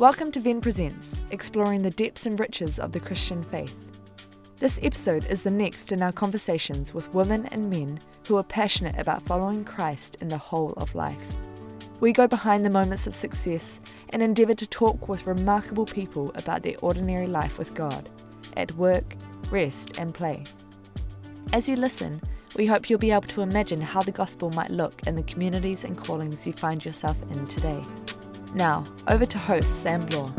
Welcome to Venn Presents, exploring the depths and riches of the Christian faith. This episode is the next in our conversations with women and men who are passionate about following Christ in the whole of life. We go behind the moments of success and endeavour to talk with remarkable people about their ordinary life with God, at work, rest, and play. As you listen, we hope you'll be able to imagine how the gospel might look in the communities and callings you find yourself in today. Now, over to host Sam Bloore.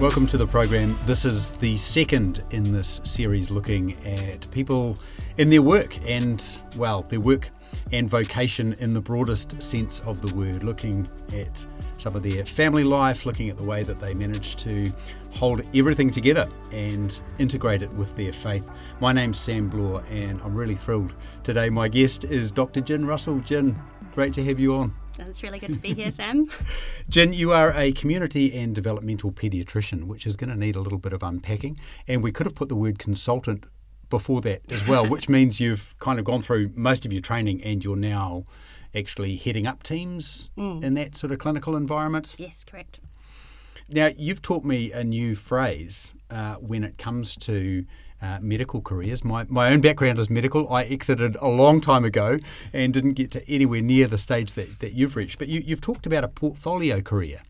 Welcome to the program. This is the second in this series looking at people in their work and, well, their work and vocation in the broadest sense of the word, looking at some of their family life, looking at the way that they manage to hold everything together and integrate it with their faith. My name's Sam Bloore, and I'm really thrilled. Today, my guest is Dr. Jin Russell. Jin, great to have you on. It's really good to be here, Sam. Jin, you are a community and developmental paediatrician, which is going to need a little bit of unpacking. And we could have put the word consultant before that as well, which means you've kind of gone through most of your training and you're now actually heading up teams mm. in that sort of clinical environment. Yes, correct. Now, you've taught me a new phrase uh, when it comes to uh, medical careers. My, my own background is medical. I exited a long time ago and didn't get to anywhere near the stage that, that you've reached. But you, you've talked about a portfolio career.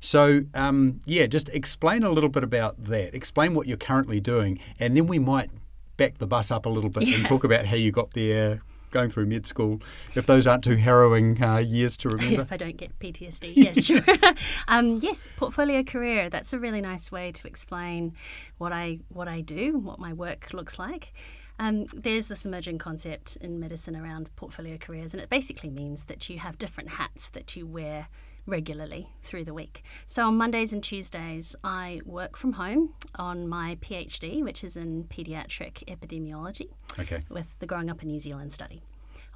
So, um, yeah, just explain a little bit about that. Explain what you're currently doing, and then we might back the bus up a little bit yeah. and talk about how you got there going through med school, if those aren't too harrowing uh, years to remember. if I don't get PTSD, yes, sure. um, yes, portfolio career. That's a really nice way to explain what I what I do, what my work looks like. Um, there's this emerging concept in medicine around portfolio careers, and it basically means that you have different hats that you wear regularly through the week. So on Mondays and Tuesdays, I work from home on my PhD, which is in paediatric epidemiology, okay. with the Growing Up in New Zealand study.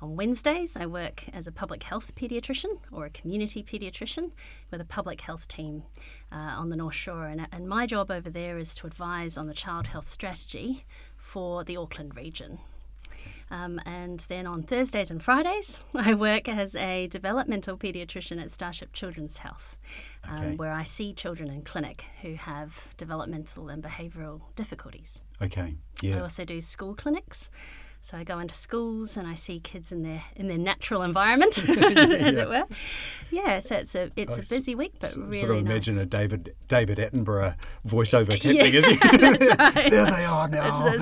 On Wednesdays, I work as a public health paediatrician or a community paediatrician with a public health team uh, on the North Shore. And, and my job over there is to advise on the child health strategy for the Auckland region. Um, and then on Thursdays and Fridays, I work as a developmental paediatrician at Starship Children's Health, um, okay. where I see children in clinic who have developmental and behavioural difficulties. Okay, yeah. I also do school clinics. So I go into schools and I see kids in their in their natural environment, as yeah. it were. Yeah, so it's a it's a busy week, but really sort of imagine a David David Attenborough voiceover happening, yeah, is it? there they are now.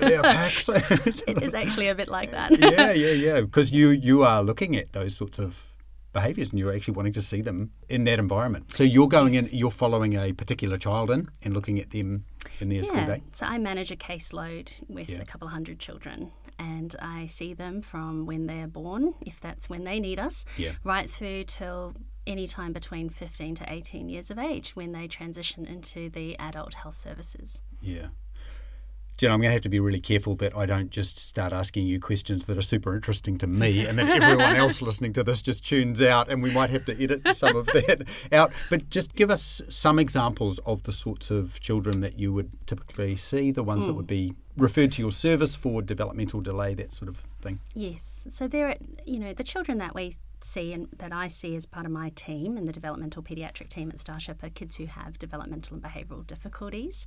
their packs. it is actually a bit like that. yeah, yeah, yeah. Because you you are looking at those sorts of behaviours and you're actually wanting to see them in that environment. So you're going yes. in, you're following a particular child in and looking at them in their yeah. school day. So I manage a caseload with yeah. a couple of hundred children and I see them from when they're born, if that's when they need us, yeah. right through till any time between 15 to 18 years of age when they transition into the adult health services. Yeah. Jin, I'm going to have to be really careful that I don't just start asking you questions that are super interesting to me and then everyone else listening to this just tunes out and we might have to edit some of that out. But just give us some examples of the sorts of children that you would typically see, the ones mm. that hmm. would be referred to your service for developmental delay, that sort of thing. Yes. So there, you know, the children that we see and that I see as part of my team and the developmental paediatric team at Starship are kids who have developmental and behavioural difficulties.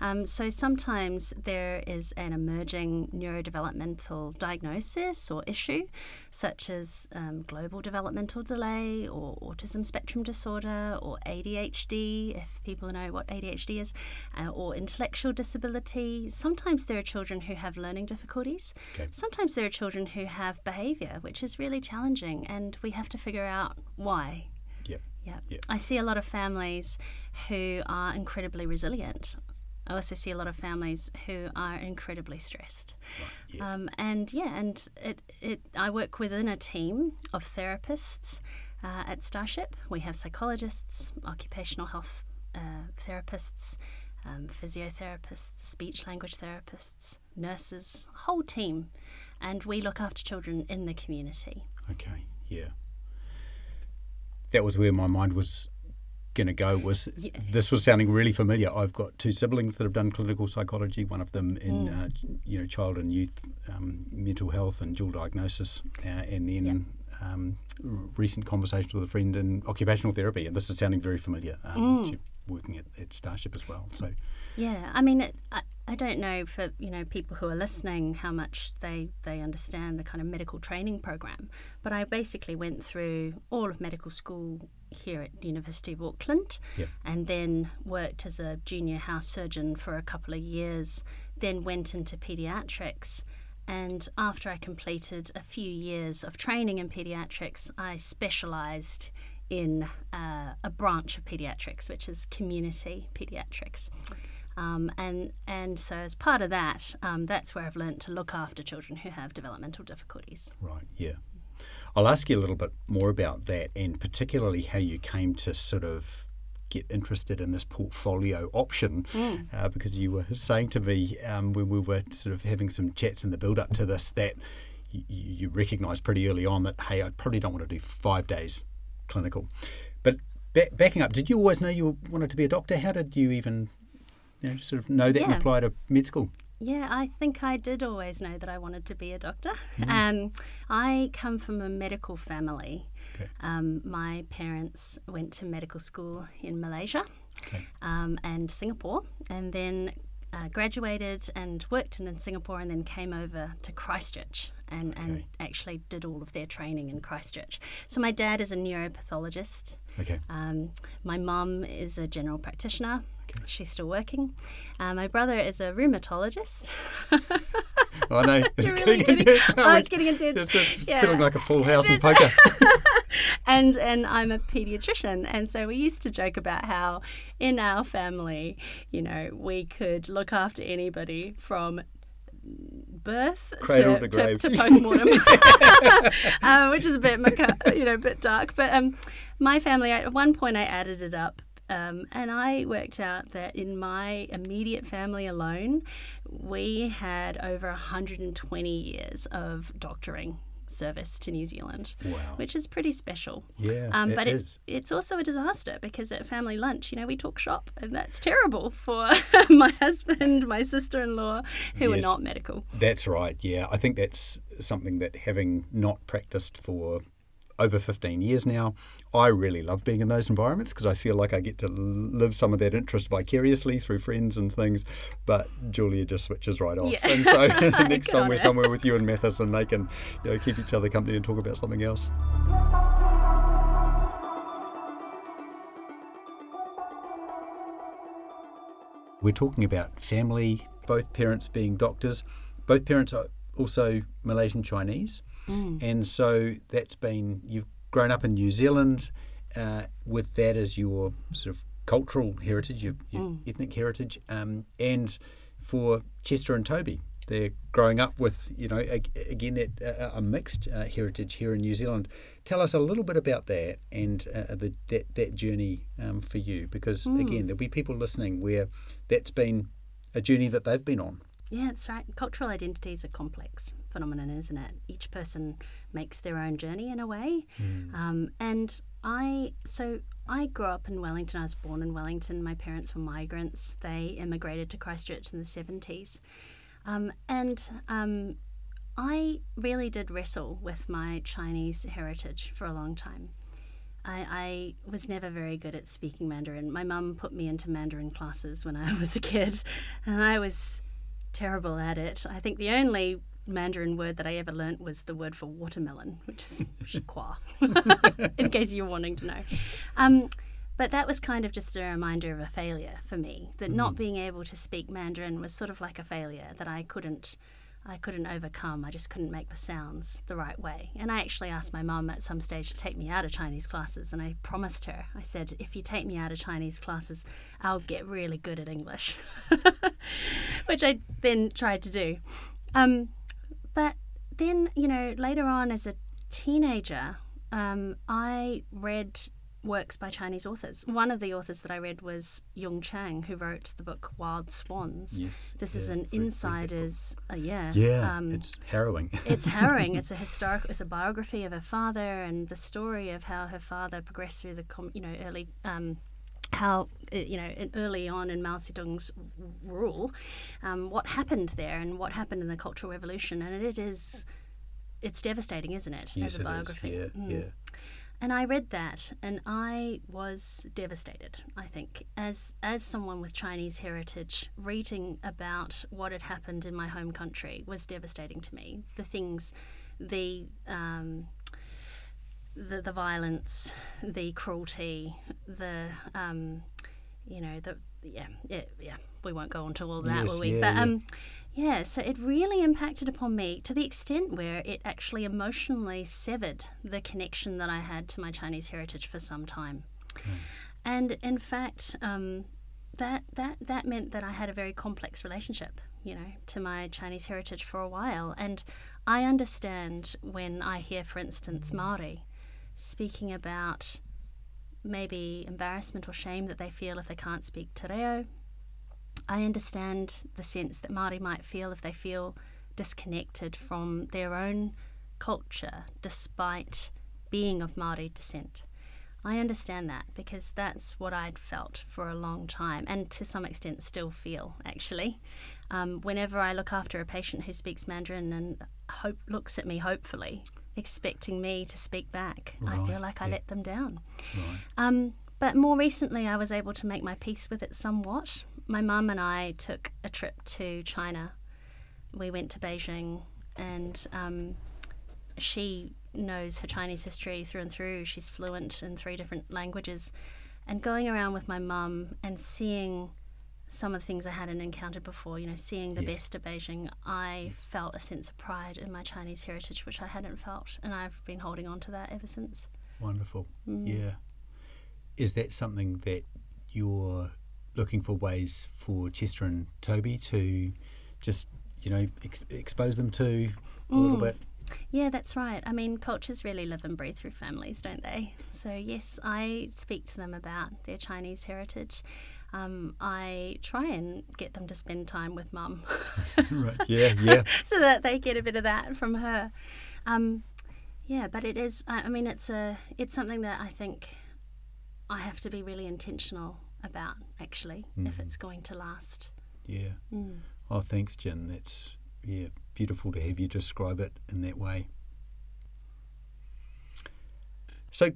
Um, so sometimes there is an emerging neurodevelopmental diagnosis or issue, such as um, global developmental delay or autism spectrum disorder or ADHD, if people know what ADHD is, uh, or intellectual disability. Sometimes there are children who have learning difficulties. Okay. Sometimes there are children who have behaviour, which is really challenging. And we have to figure out why. Yep. Yeah. Yep. I see a lot of families who are incredibly resilient. I also see a lot of families who are incredibly stressed. Right. Yep. Um, and yeah, and it, it, I work within a team of therapists uh, at Starship. We have psychologists, occupational health uh, therapists, um, physiotherapists, speech language therapists, nurses, whole team. And we look after children in the community. Okay. Yeah. That was where my mind was going to go was yeah. this was sounding really familiar. I've got two siblings that have done clinical psychology. One of them in mm. uh, you know child and youth um, mental health and dual diagnosis, uh, and then. Yep. Um, recent conversations with a friend in occupational therapy, and this is sounding very familiar. Um, mm. Working at, at Starship as well. So, yeah, I mean, it, I, I don't know for you know people who are listening how much they they understand the kind of medical training program, but I basically went through all of medical school here at the University of Auckland, yep. and then worked as a junior house surgeon for a couple of years. Then went into paediatrics. And after I completed a few years of training in paediatrics, I specialised in uh, a branch of paediatrics, which is community paediatrics. Um, and and so as part of that, um, that's where I've learned to look after children who have developmental difficulties. Right. Yeah. I'll ask you a little bit more about that, and particularly how you came to sort of get interested in this portfolio option, mm. uh, because you were saying to me um, when we were sort of having some chats in the build up to this that you, you recognised pretty early on that hey, I probably don't want to do five days clinical, but. backing up, did you always know you wanted to be a doctor? How did you even you know, sort of know that yeah. and apply to med school? Yeah, I think I did always know that I wanted to be a doctor. Mm. Um, I come from a medical family. Okay. Um, my parents went to medical school in Malaysia okay. um, and Singapore, and then uh, graduated and worked in, in, Singapore, and then came over to Christchurch and, okay. and actually did all of their training in Christchurch. So my dad is a neuropathologist. Okay. Um, my mum is a general practitioner. She's still working. Uh, my brother is a rheumatologist. oh no, it's really getting intense. Oh, it's getting intense. It's, it's yeah. feeling like a full house in poker. and and I'm a pediatrician, and so we used to joke about how in our family, you know, we could look after anybody from birth Cradle to, to, to, to post-mortem um, which is a bit you know a bit dark but um, my family at one point i added it up um, and I worked out that in my immediate family alone, we had over 120 years of doctoring service to New Zealand, wow. which is pretty special. Yeah, um, but it it's is. it's also a disaster because at family lunch, you know, we talk shop, and that's terrible for my husband, my sister-in-law, who yes, are not medical. That's right. Yeah, I think that's something that having not practiced for over 15 years now. I really love being in those environments because I feel like I get to live some of that interest vicariously through friends and things. But Julia just switches right off. Yeah. And so next time we're somewhere with you and Mathis and they can you know, keep each other company and talk about something else. We're talking about family, both parents being doctors. Both parents are also Malaysian Chinese. Mm. And so that's been, you've grown up in New Zealand uh, with that as your sort of cultural heritage, your, your mm. ethnic heritage. Um, and for Chester and Toby, they're growing up with, you know, again, that uh, a mixed uh, heritage here in New Zealand. Tell us a little bit about that and uh, the, that, that journey um, for you, because mm. again, there'll be people listening where that's been a journey that they've been on. Yeah, that's right. Cultural identities are complex phenomenon, isn't it? Each person makes their own journey in a way. Mm. Um, and I, so I grew up in Wellington. I was born in Wellington. My parents were migrants. They immigrated to Christchurch in the 70s. Um, and um, I really did wrestle with my Chinese heritage for a long time. I, I, was never very good at speaking Mandarin. My mum put me into Mandarin classes when I was a kid, and I was terrible at it. I think the only Mandarin word that I ever learnt was the word for watermelon, which is xigua, in case you're wanting to know. Um, but that was kind of just a reminder of a failure for me, that mm-hmm. not being able to speak Mandarin was sort of like a failure, that I couldn't I couldn't overcome. I just couldn't make the sounds the right way. And I actually asked my mum at some stage to take me out of Chinese classes, and I promised her, I said, if you take me out of Chinese classes, I'll get really good at English, which I then tried to do. Um, but then, you know, later on as a teenager, um, I read works by Chinese authors. One of the authors that I read was Jung Chang, who wrote the book Wild Swans. Yes, this yeah, is an insider's, uh, yeah, yeah, um, it's harrowing. it's harrowing. It's a historical, it's a biography of her father and the story of how her father progressed through the, you know, early. Um, how uh, you know early on in Mao Zedong's rule, um, what happened there and what happened in the Cultural Revolution, and it is it's devastating, isn't it? Yes, as a it is. Yeah, Mm. yeah. And I read that, and I was devastated. I think, as as someone with Chinese heritage, reading about what had happened in my home country was devastating to me. The things, the um, the, the violence, the cruelty, the um, you know the yeah yeah yeah. We won't go into all that, Yes, will we? yeah, but yeah. um, yeah, so it really impacted upon me to the extent where it actually emotionally severed the connection that I had to my Chinese heritage for some time. And in fact, um, that that that meant that I had a very complex relationship, you know, to my Chinese heritage for a while. And I understand when I hear, for instance, Maori speaking about maybe embarrassment or shame that they feel if they can't speak te reo. I understand the sense that Maori might feel if they feel disconnected from their own culture despite being of Maori descent. I understand that because that's what I'd felt for a long time and to some extent still feel actually. Um, whenever I look after a patient who speaks Mandarin and hope looks at me hopefully, expecting me to speak back, I feel like I yeah. let them down. Right. Um, but more recently, I was able to make my peace with it somewhat. My mum and I took a trip to China. We went to Beijing, and um, she knows her Chinese history through and through. She's fluent in three different languages. And going around with my mum and seeing some of the things I hadn't encountered before, you know, seeing the Yes. best of Beijing, I felt a sense of pride in my Chinese heritage, which I hadn't felt. And I've been holding on to that ever since. Wonderful. Mm. Yeah. Is that something that you're looking for ways for Chester and Toby to just, you know, ex- expose them to a little Mm. bit? Yeah, that's right. I mean, cultures really live and breathe through families, don't they? So, yes, I speak to them about their Chinese heritage. Um, I try and get them to spend time with mum right. Yeah, yeah. so that they get a bit of that from her. Um, yeah, but it is, I mean, it's, a, it's something that I think I have to be really intentional about, actually, if it's going to last. Yeah. Mm. Oh, thanks, Jin. That's yeah, beautiful to have you describe it in that way. So,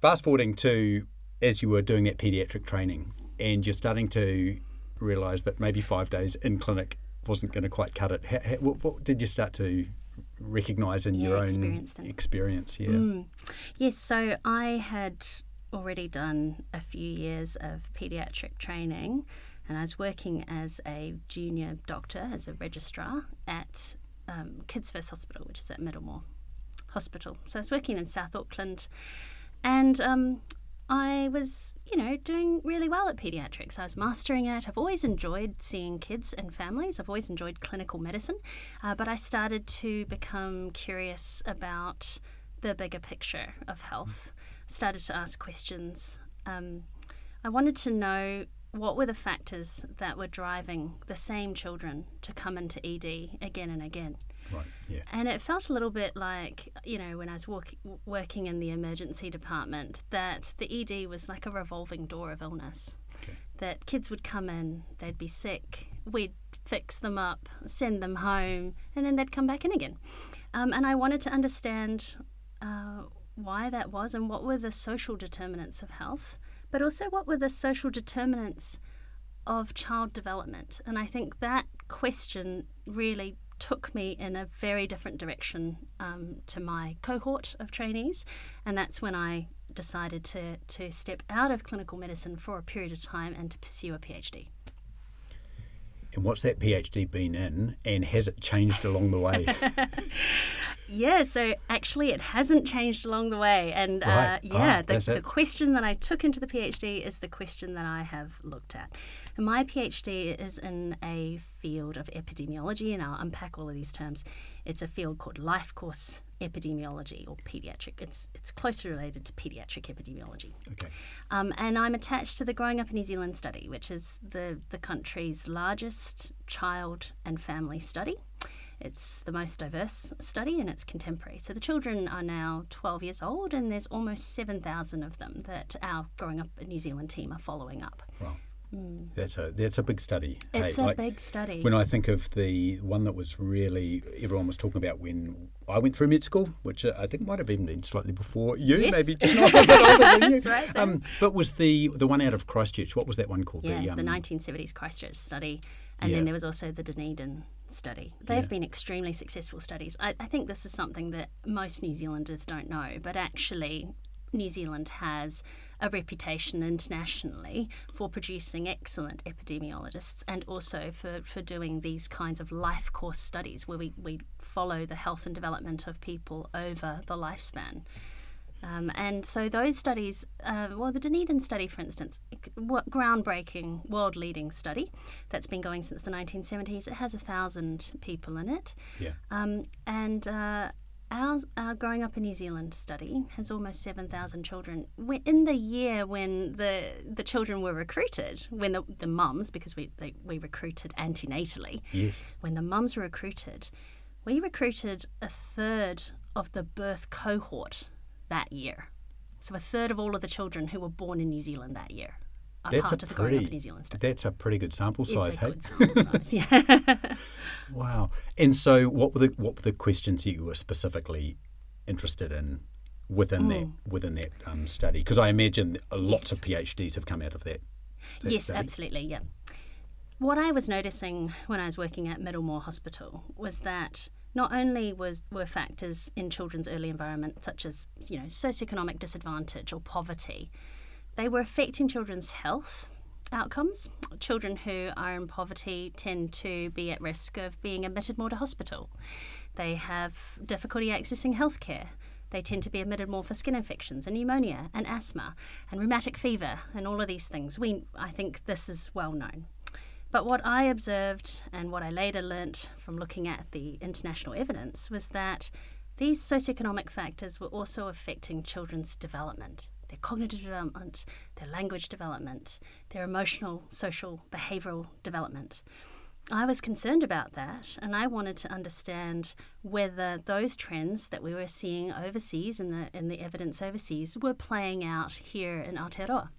fast forwarding to as you were doing that pediatric training, and you're starting to realise that maybe five days in clinic wasn't going to quite cut it. How, how, what, what did you start to recognise in Yeah, your own experience experience? Yeah. Mm. Yes, so I had already done a few years of pediatric training and I was working as a junior doctor, as a registrar at um, Kidz First Hospital, which is at Middlemore Hospital. So I was working in South Auckland and um, I was, you know, doing really well at pediatrics. I was mastering it. I've always enjoyed seeing kids and families. I've always enjoyed clinical medicine, uh, but I started to become curious about the bigger picture of health. Started to ask questions. Um, I wanted to know what were the factors that were driving the same children to come into ED again and again. Right. Yeah. And it felt a little bit like, you know, when I was walk- working in the emergency department, that the ED was like a revolving door of illness. Okay. That kids would come in, they'd be sick, we'd fix them up, send them home, and then they'd come back in again. Um, and I wanted to understand uh, why that was and what were the social determinants of health, but also what were the social determinants of child development. And I think that question really took me in a very different direction um, to my cohort of trainees. And that's when I decided to, to step out of clinical medicine for a period of time and to pursue a PhD. And what's that PhD been in, and has it changed along the way? Yeah, so actually it hasn't changed along the way. And uh, yeah, Ah, the, the question that I took into the PhD is the question that I have looked at. And my PhD is in a field of epidemiology, and I'll unpack all of these terms. It's a field called life course epidemiology or pediatric. It's, it's closely related to pediatric epidemiology. okay. Um, and I'm attached to the Growing Up in New Zealand study, which is the, the country's largest child and family study. It's the most diverse study and it's contemporary. So the children are now 12 years old, and there's almost 7,000 of them that our Growing Up in New Zealand team are following up. Wow. That's a that's a big study. It's Hey, a like, big study. When I think of the one that was really everyone was talking about when I went through med school, which uh, I think might have even been slightly before you, Yes. maybe just not a bit older than you. That's right, Um, but was the the one out of Christchurch? What was that one called? yeah, the, the, um, 1970s Christchurch study, and Yeah. then there was also the Dunedin study. They Yeah. have been extremely successful studies. I, I think this is something that most New Zealanders don't know, but actually, New Zealand has a reputation internationally for producing excellent epidemiologists and also for, for doing these kinds of life course studies where we, we follow the health and development of people over the lifespan. Um, and so those studies, uh, well, the Dunedin study, for instance, groundbreaking, world-leading study that's been going since the 1970s. It has a thousand people in it, Yeah. um, and uh, our, our Growing Up in New Zealand study has almost 7,000 children. In the year when the the children were recruited, when the, the mums, because we they, we recruited antenatally, Yes. when the mums were recruited, we recruited a third of the birth cohort that year. So a third of all of the children who were born in New Zealand that year That's a of the Growing Up in pretty. New Zealand study. That's a pretty good sample size. It's a hey. good sample size, yeah. Wow. And so, what were the what were the questions you were specifically interested in within that within that um, study? Because I imagine lots Yes. of PhDs have come out of that. that yes, study. absolutely, yeah. What I was noticing when I was working at Middlemore Hospital was that not only was were factors in children's early environment such as you know socioeconomic disadvantage or poverty, they were affecting children's health outcomes. Children who are in poverty tend to be at risk of being admitted more to hospital. They have difficulty accessing healthcare. They tend to be admitted more for skin infections and pneumonia and asthma and rheumatic fever and all of these things. We, I think this is well known. But what I observed and what I later learnt from looking at the international evidence was that these socioeconomic factors were also affecting children's development, their cognitive development, their language development, their emotional, social, behavioural development. I was concerned about that, and I wanted to understand whether those trends that we were seeing overseas in the in the evidence overseas were playing out here in Aotearoa.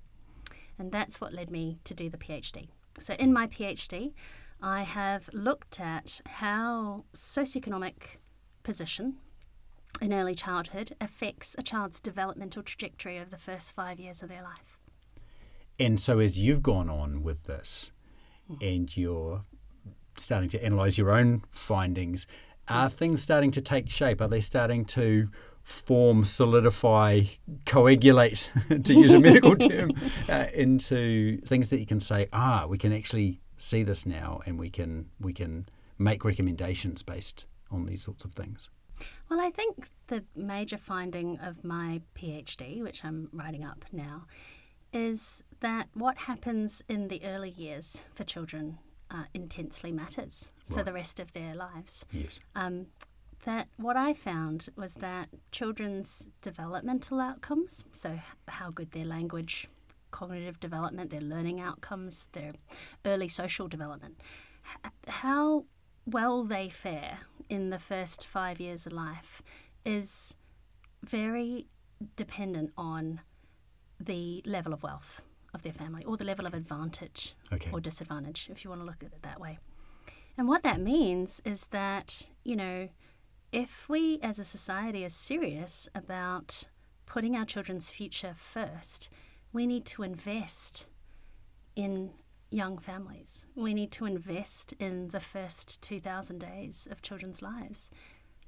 And that's what led me to do the PhD. So, in my PhD, I have looked at how socioeconomic position in early childhood affects a child's developmental trajectory over the first five years of their life. And so, as you've gone on with this, and you're starting to analyse your own findings, are things starting to take shape? Are they starting to form, solidify, coagulate, to use a medical term, uh, into things that you can say, ah, we can actually see this now, and we can we can make recommendations based on these sorts of things. Well, I think the major finding of my PhD, which I'm writing up now, is that what happens in the early years for children uh, intensely matters for the rest of their lives. Yes. Um, that what I found was that children's developmental outcomes, so how good their language, cognitive development, their learning outcomes, their early social development, how well they fare in the first five years of life is very dependent on the level of wealth of their family or the level of advantage Okay. or disadvantage, if you want to look at it that way. And what that means is that, you know, if we as a society are serious about putting our children's future first, we need to invest in young families. We need to invest in the first 2,000 days of children's lives,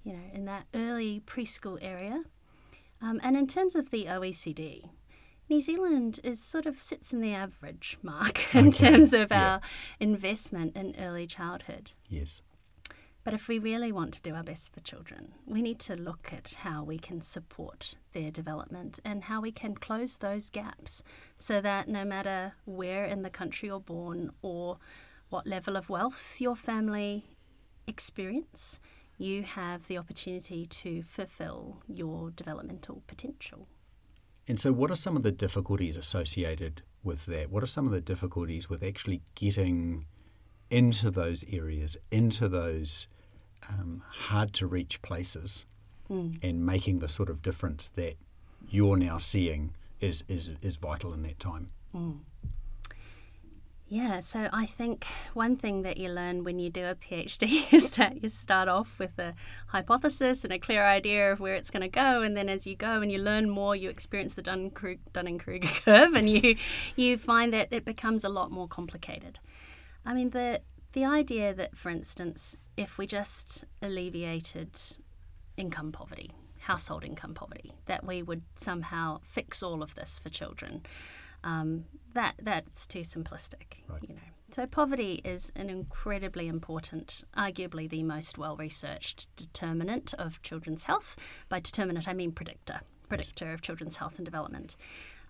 you know, in that early preschool area. Um, and in terms of the OECD, New Zealand is sort of sits in the average mark in Okay, terms of yeah. our investment in early childhood. Yes. But if we really want to do our best for children, we need to look at how we can support their development and how we can close those gaps so that no matter where in the country you're born or what level of wealth your family experience, you have the opportunity to fulfill your developmental potential. And so, what are some of the difficulties associated with that? What are some of the difficulties with actually getting into those areas, into those um, hard to reach places Mm. and making the sort of difference that you're now seeing is, is, is vital in that time. Mm. Yeah, so I think one thing that you learn when you do a PhD is that you start off with a hypothesis and a clear idea of where it's going to go, and then as you go and you learn more, you experience the Dunning Kruger curve, and you you find that it becomes a lot more complicated. I mean, the the idea that, for instance, if we just alleviated income poverty, household income poverty, that we would somehow fix all of this for children um, that that's too simplistic. Right. You know. So poverty is an incredibly important, arguably the most well-researched determinant of children's health. By determinant, I mean predictor, predictor of children's health and development.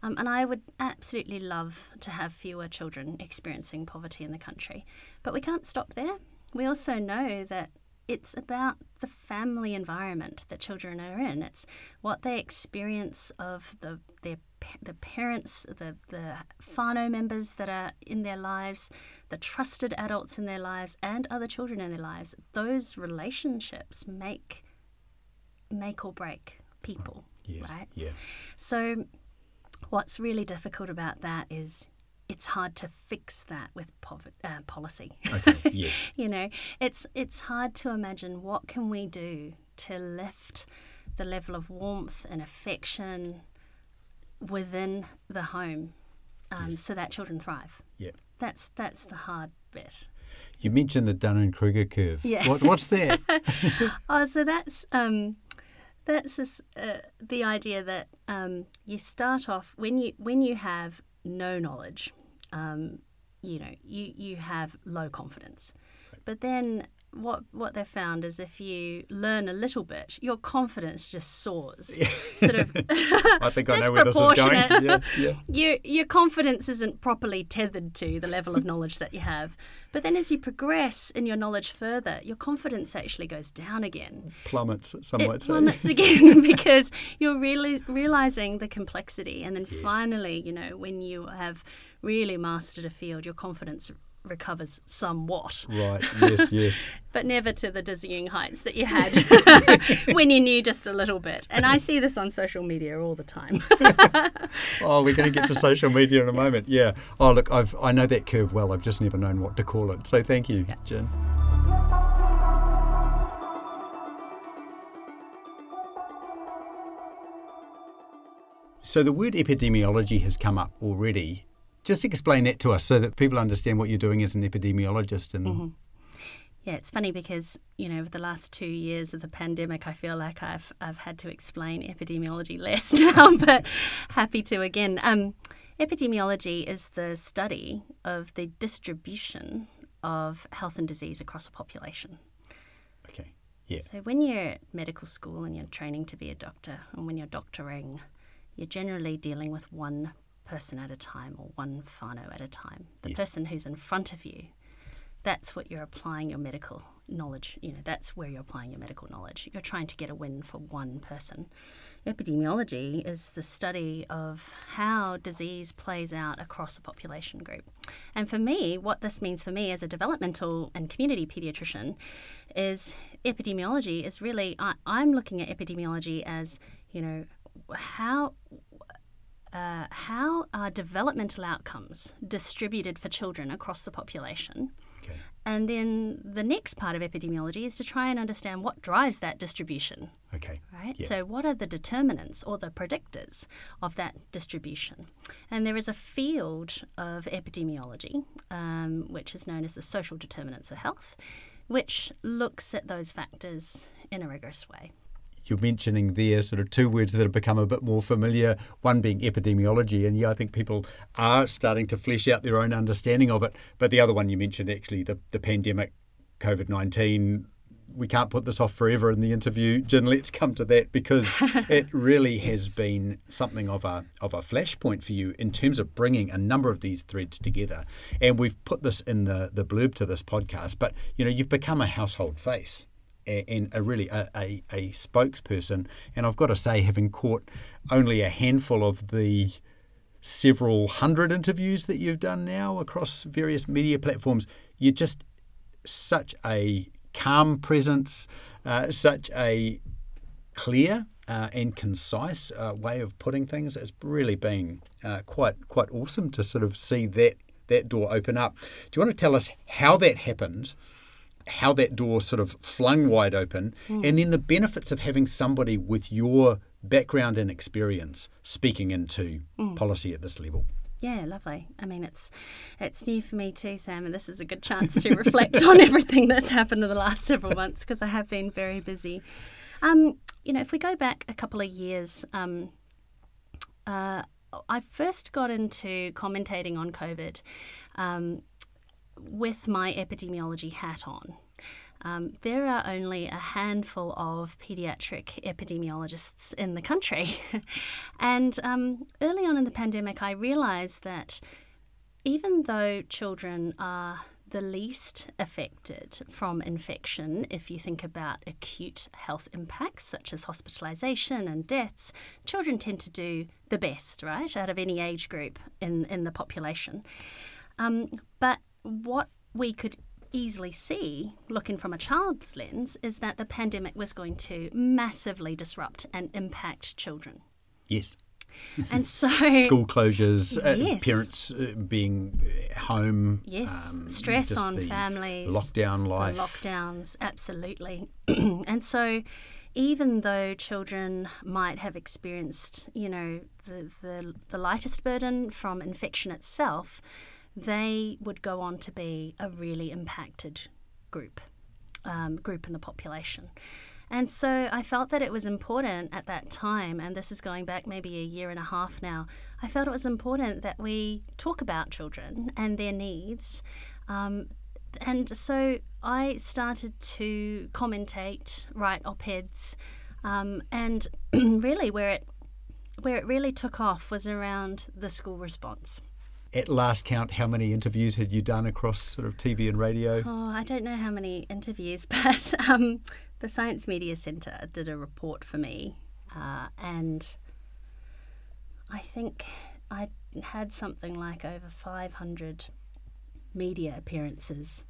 Um, and I would absolutely love to have fewer children experiencing poverty in the country, but we can't stop there. We also know that it's about the family environment that children are in. It's what they experience of the their the parents, the the whānau members that are in their lives, the trusted adults in their lives, and other children in their lives. Those relationships make make or break people. Yes. Right. Yeah. So, what's really difficult about that is it's hard to fix that with poverty, uh, policy. Okay. Yes. you know, it's it's hard to imagine what can we do to lift the level of warmth and affection within the home, um, Yes. so that children thrive. Yeah. That's that's the hard bit. You mentioned the Dunning Kruger curve. Yeah. What, what's that? oh, so that's um, that's this, uh, the idea that um, you start off when you when you have no knowledge, um, you know, you you have low confidence, but then. What, what they've found is if you learn a little bit, your confidence just soars. Sort of I think I know where this is going. disproportionate. Yeah. Yeah. your your confidence isn't properly tethered to the level of knowledge that you have. But then as you progress in your knowledge further, your confidence actually goes down again. Plummets, some It might say. plummets again because you're really realizing the complexity, and then Yes. finally, you know, when you have really mastered a field, your confidence recovers somewhat, Right. Yes. Yes. but never to the dizzying heights that you had when you knew just a little bit. And I see this on social media all the time. Oh, we're going to get to social media in a moment. Yeah. Oh, look, I've I know that curve well. I've just never known what to call it. So thank you, Jin. So the word epidemiology has come up already. Just explain that to us so that people understand what you're doing as an epidemiologist and Yeah, it's funny because you know, over the last two years of the pandemic, I feel like I've I've had to explain epidemiology less now, but happy to again. Um, epidemiology is the study of the distribution of health and disease across a population. Okay. Yeah. So when you're at medical school and you're training to be a doctor, and when you're doctoring, you're generally dealing with one person at a time or one whānau at a time. The Yes. person who's in front of you that's what you're applying your medical knowledge. You know, that's where you're applying your medical knowledge. You're trying to get a win for one person. Epidemiology is the study of how disease plays out across a population group. And for me, what this means for me as a developmental and community pediatrician is epidemiology is really, I, I'm looking at epidemiology as, you know, how uh, how are developmental outcomes distributed for children across the population? Okay. And then the next part of epidemiology is to try and understand what drives that distribution, Okay. right? Yeah. So, what are the determinants or the predictors of that distribution? And there is a field of epidemiology, um, which is known as the social determinants of health, which looks at those factors in a rigorous way. You're mentioning there sort of two words that have become a bit more familiar, one being epidemiology, and yeah, I think people are starting to flesh out their own understanding of it. But the other one you mentioned, actually, the, the pandemic, COVID 19, we can't put this off forever in the interview. Jin, let's come to that because it really has been something of a of a flashpoint for you in terms of bringing a number of these threads together. And we've put this in the the blurb to this podcast, but you know, you've become a household face and a really a, a, a spokesperson. And I've got to say, having caught only a handful of the several hundred interviews that you've done now across various media platforms, you're just such a calm presence, uh, such a clear uh, and concise uh, way of putting things. It's really been uh, quite quite awesome to sort of see that that door open up. Do you want to tell us how that happened? How that door sort of flung wide open, mm. and then the benefits of having somebody with your background and experience speaking into mm. policy at this level. Yeah, lovely. I mean, it's it's new for me too, Sam, and this is a good chance to reflect on everything that's happened in the last several months because I have been very busy. Um, you know, if we go back a couple of years, um, uh, I first got into commentating on COVID um, with my epidemiology hat on. Um, there are only a handful of pediatric epidemiologists in the country. and um, early on in the pandemic, I realized that even though children are the least affected from infection, if you think about acute health impacts such as hospitalization and deaths, children tend to do the best, right, out of any age group in, in the population. Um, but what we could easily see, looking from a child's lens, is that the pandemic was going to massively disrupt and impact children. Yes. And so school closures, uh, yes. uh, parents uh, being home, yes, um, stress on families, lockdown life, lockdowns, absolutely. and so, even though children might have experienced, you know, the, the the lightest burden from infection itself, they would go on to be a really impacted group, um, group in the population. And so I felt that it was important at that time, and this is going back maybe a year and a half now. I felt it was important that we talk about children and their needs. Um, and so I started to commentate, write op eds, um, and really where it where it really took off was around the school response at last count, how many interviews had you done across sort of TV and radio? Oh, I don't know how many interviews, but um, the Science Media Centre did a report for me, uh, and I think I had something like over 500 media appearances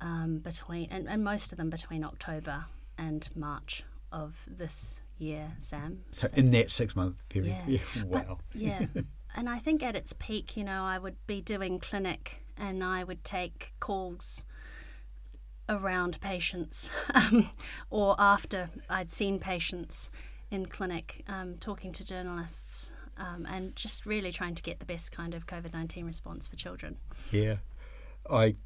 um, between, and, and most of them between October and March of this year, Sam. So, so in that six month period, yeah, yeah wow. But, yeah. and I think at its peak, you know, I would be doing clinic and I would take calls around patients um, or after I'd seen patients in clinic, um, talking to journalists um, and just really trying to get the best kind of COVID 19 response for children. Yeah. I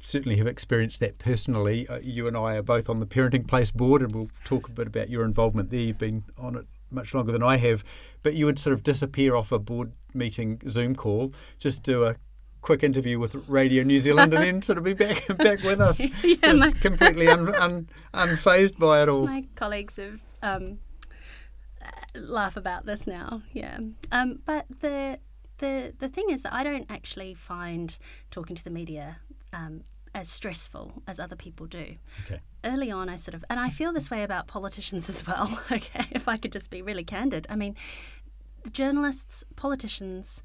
certainly have experienced that personally. Uh, you and I are both on the Parenting Place board, and we'll talk a bit about your involvement there. You've been on it much longer than I have, but you would sort of disappear off a board meeting Zoom call, just do a quick interview with Radio New Zealand, and then sort of be back back with us, yeah, just my, completely un, un, unfazed by it all. My colleagues have um, laugh about this now, yeah. Um, but the the the thing is that I don't actually find talking to the media um, as stressful as other people do. Okay. Early on, I sort of, and I feel this way about politicians as well. Okay, if I could just be really candid, I mean, journalists, politicians,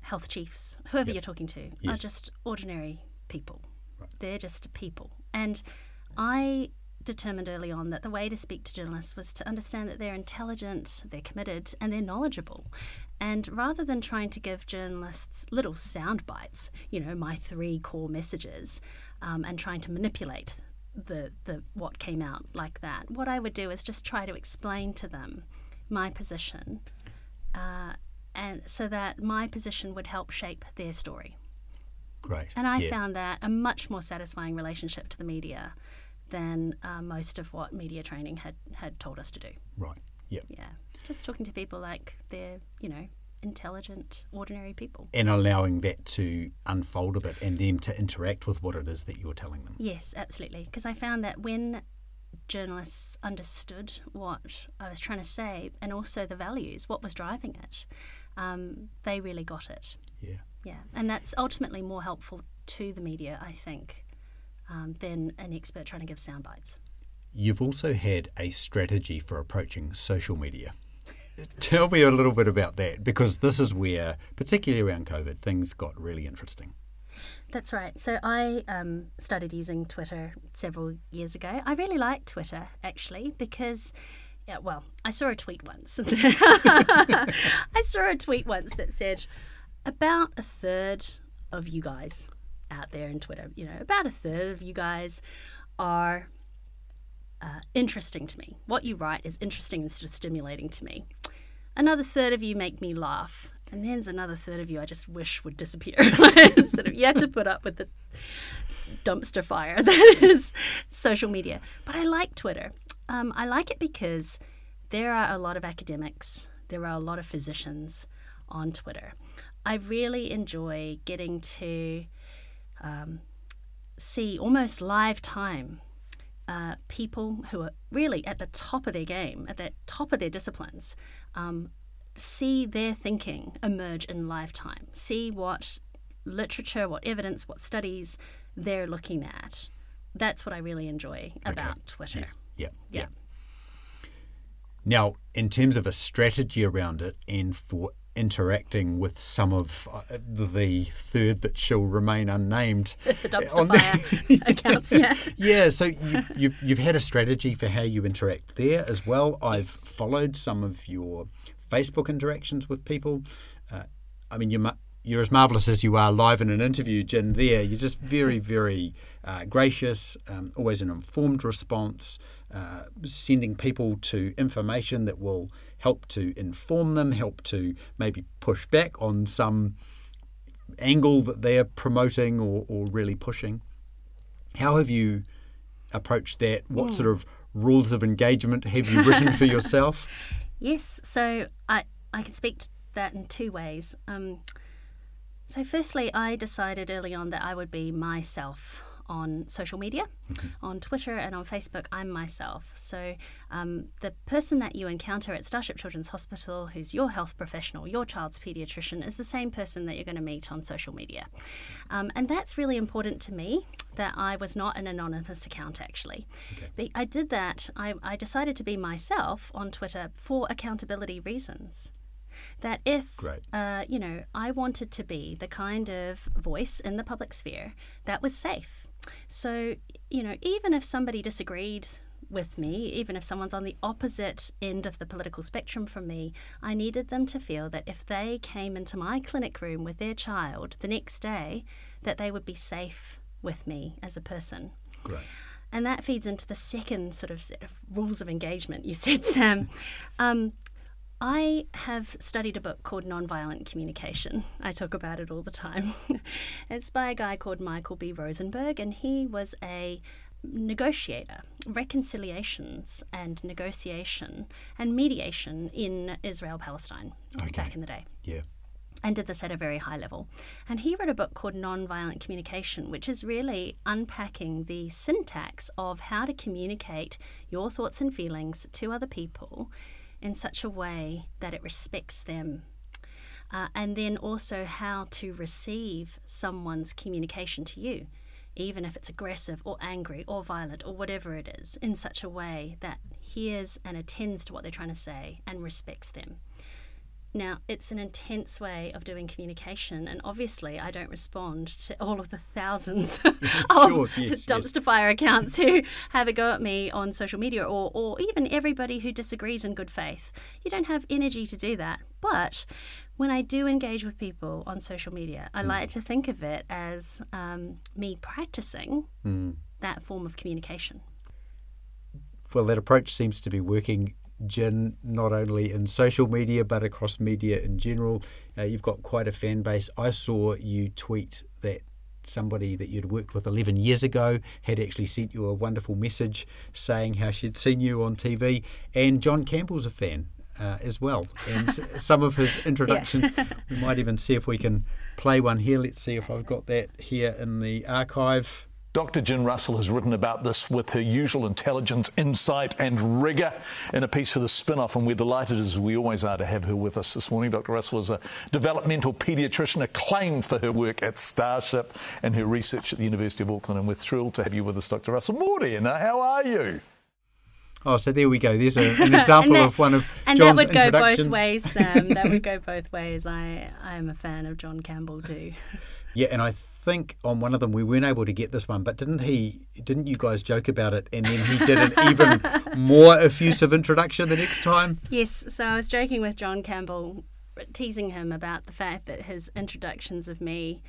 health chiefs, whoever yep. you're talking to, yes. are just ordinary people. Right. They're just people, and I determined early on that the way to speak to journalists was to understand that they're intelligent, they're committed, and they're knowledgeable. And rather than trying to give journalists little sound bites, you know, my three core messages, um, and trying to manipulate the, the what came out like that, what I would do is just try to explain to them my position, uh, and so that my position would help shape their story. Great. And I yeah. found that a much more satisfying relationship to the media than uh, most of what media training had had told us to do. Right. Yep. Yeah just talking to people like they're, you know, intelligent, ordinary people. And allowing that to unfold a bit and them to interact with what it is that you're telling them. Yes, absolutely. Because I found that when journalists understood what I was trying to say and also the values, what was driving it, um, they really got it. Yeah. Yeah. And that's ultimately more helpful to the media, I think, um, than an expert trying to give sound bites. You've also had a strategy for approaching social media. Tell me a little bit about that because this is where, particularly around COVID, things got really interesting. That's right. So I um, started using Twitter several years ago. I really like Twitter actually because. Yeah, well, I saw a tweet once. I saw a tweet once that said about a third of you guys out there in Twitter, you know, about a third of you guys are uh, interesting to me. What you write is interesting and sort of stimulating to me. Another third of you make me laugh. And then there's another third of you I just wish would disappear. sort of, you have to put up with the dumpster fire that is social media. But I like Twitter. Um, I like it because there are a lot of academics, there are a lot of physicians on Twitter. I really enjoy getting to um, see almost live time uh, people who are really at the top of their game, at the top of their disciplines, um, see their thinking emerge in lifetime, see what literature, what evidence, what studies they're looking at. That's what I really enjoy about Okay. Twitter. Yes. Yeah. Yeah. Now, in terms of a strategy around it and for interacting with some of uh, the third that shall remain unnamed The dumpster on- fire accounts, yeah. yeah, so you, you've, you've had a strategy for how you interact there as well. I've Yes. followed some of your Facebook interactions with people. Uh, I mean, you're, you're as marvellous as you are live in an interview, Jin, there. You're just very, very uh, gracious, um, always an informed response, uh, sending people to information that will help to inform them, help to maybe push back on some angle that they're promoting or, or really pushing. How have you approached that? What sort of rules of engagement have you written for yourself? Yes, so I, I can speak to that in two ways. Um, so, firstly, I decided early on that I would be myself on social media, on Twitter and on Facebook. I'm myself. So, um, the person that you encounter at Starship Children's Hospital, who's your health professional, your child's pediatrician, is the same person that you're going to meet on social media. Um, and that's really important to me that I was not an anonymous account actually. But I did that, I, I decided to be myself on Twitter for accountability reasons. That if, uh, you know, I wanted to be the kind of voice in the public sphere that was safe. So, you know, even if somebody disagreed with me, even if someone's on the opposite end of the political spectrum from me, I needed them to feel that if they came into my clinic room with their child the next day, that they would be safe with me as a person. Great. And that feeds into the second sort of set of rules of engagement you said, Sam. Um, I have studied a book called Nonviolent Communication. I talk about it all the time. it's by a guy called Michael B. Rosenberg, and he was a negotiator, reconciliations and negotiation and mediation in Israel Palestine Okay. back in the day Yeah. and did this at a very high level. And he wrote a book called Nonviolent Communication, which is really unpacking the syntax of how to communicate your thoughts and feelings to other people in such a way that it respects them. Uh, and then also how to receive someone's communication to you, even if it's aggressive or angry or violent or whatever it is, in such a way that hears and attends to what they're trying to say and respects them. Now, it's an intense way of doing communication, and obviously, I don't respond to all of the thousands of Sure, yes, yes. dumpster fire accounts who have a go at me on social media, or, or even everybody who disagrees in good faith. You don't have energy to do that. But when I do engage with people on social media, I like to think of it as um, me practicing that form of communication. Well, that approach seems to be working, Jin, not only in social media but across media in general. Uh, you've got quite a fan base. I saw you tweet that somebody that you'd worked with 11 years ago had actually sent you a wonderful message saying how she'd seen you on TV. And John Campbell's a fan. Uh, as well, and some of his introductions, we might even see if we can play one here. Let's see if I've got that here in the archive. Dr. Jin Russell has written about this with her usual intelligence, insight, and rigour in a piece for the Spinoff, and we're delighted, as we always are, to have her with us this morning. Dr. Russell is a developmental paediatrician acclaimed for her work at Starship and her research at the University of Auckland, and we're thrilled to have you with us, Dr. Russell. Morning, how are you? Oh, so there we go. There's a, an example that, of one of and John's um, that would go both ways, Sam. that would go both ways. I I am a fan of John Campbell too. Yeah, and I think on one of them we weren't able to get this one, but didn't he? Didn't you guys joke about it? And then he did an even more effusive introduction the next time. Yes, so I was joking with John Campbell, teasing him about the fact that his introductions of me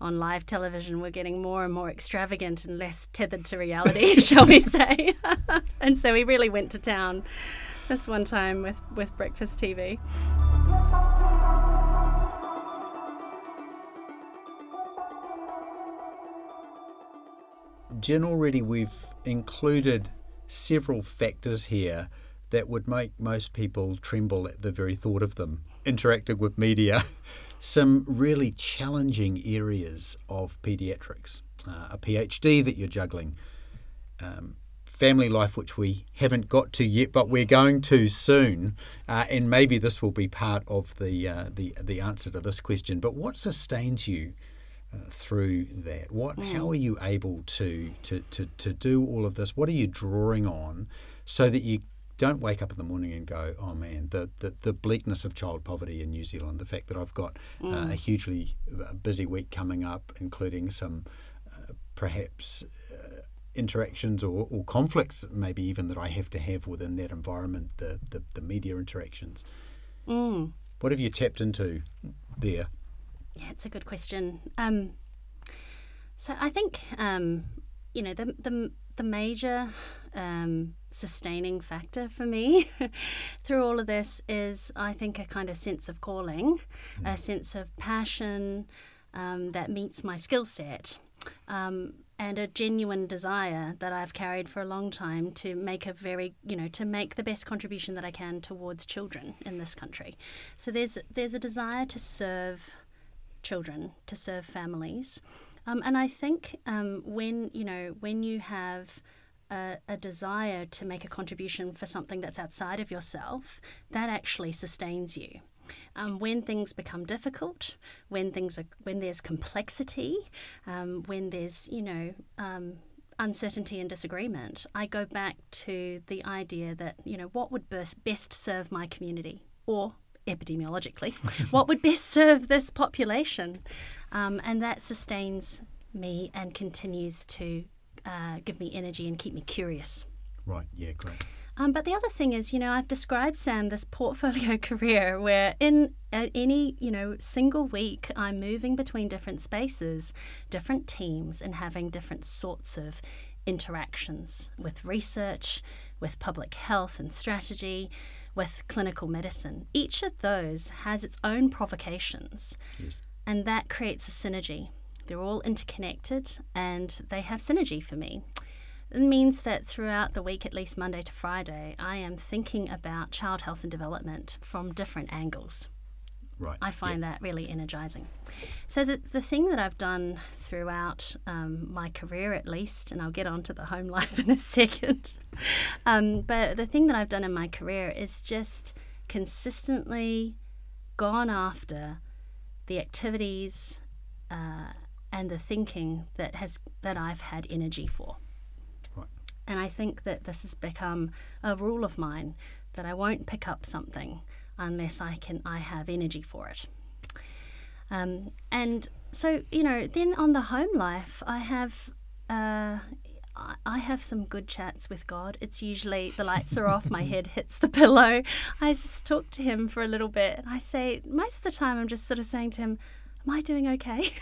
on live television were getting more and more extravagant and less tethered to reality, shall we say. and so he really went to town this one time with, with Breakfast TV. Jin, already we've included several factors here that would make most people tremble at the very thought of them interacting with media. Some really challenging areas of paediatrics, uh, a PhD that you're juggling, um, family life, which we haven't got to yet, but we're going to soon, uh, and maybe this will be part of the uh, the the answer to this question. But what sustains you through that? What how are you able to, to to to do all of this? What are you drawing on so that you don't wake up in the morning and go, oh man, the, the, the bleakness of child poverty in New Zealand, the fact that I've got uh, a hugely uh, busy week coming up, including some uh, perhaps uh, interactions or, or conflicts, maybe even that I have to have within that environment, the, the, the media interactions. Mm. What have you tapped into there? Yeah, it's a good question. Um, so I think um, you know the the the major um, sustaining factor for me through all of this is I think a kind of sense of calling, a sense of passion um, that meets my skill set. Um, and a genuine desire that I've carried for a long time to make a very, you know, to make the best contribution that I can towards children in this country. So there's there's a desire to serve children, to serve families, um, and I think um, when you know when you have a, a, desire to make a contribution for something that's outside of yourself, that actually sustains you. Um, when things become difficult, when things are when there's complexity, um, when there's you know um, uncertainty and disagreement, I go back to the idea that you know what would best, best serve my community or epidemiologically, what would best serve this population, um, and that sustains me and continues to uh, give me energy and keep me curious. Right, yeah, great. Um, but the other thing is, you know, I've described Sam this portfolio career where in uh, any, you know, single week I'm moving between different spaces, different teams, and having different sorts of interactions with research, with public health and strategy, with clinical medicine. Each of those has its own provocations, Yes. and that creates a synergy. They're all interconnected and they have synergy for me. It means that throughout the week, at least Monday to Friday, I am thinking about child health and development from different angles. Right. I find that really energizing. So, the, the thing that I've done throughout um, my career, at least, and I'll get on to the home life in a second, um, but the thing that I've done in my career is just consistently gone after the activities uh, and the thinking that has that I've had energy for. Right. And I think that this has become a rule of mine that I won't pick up something unless I can I have energy for it. Um, and so you know, then on the home life, I have. Uh, I- have some good chats with God. It's usually the lights are off, my head hits the pillow. I just talk to Him for a little bit. And I say, most of the time, I'm just sort of saying to Him, Am I doing okay?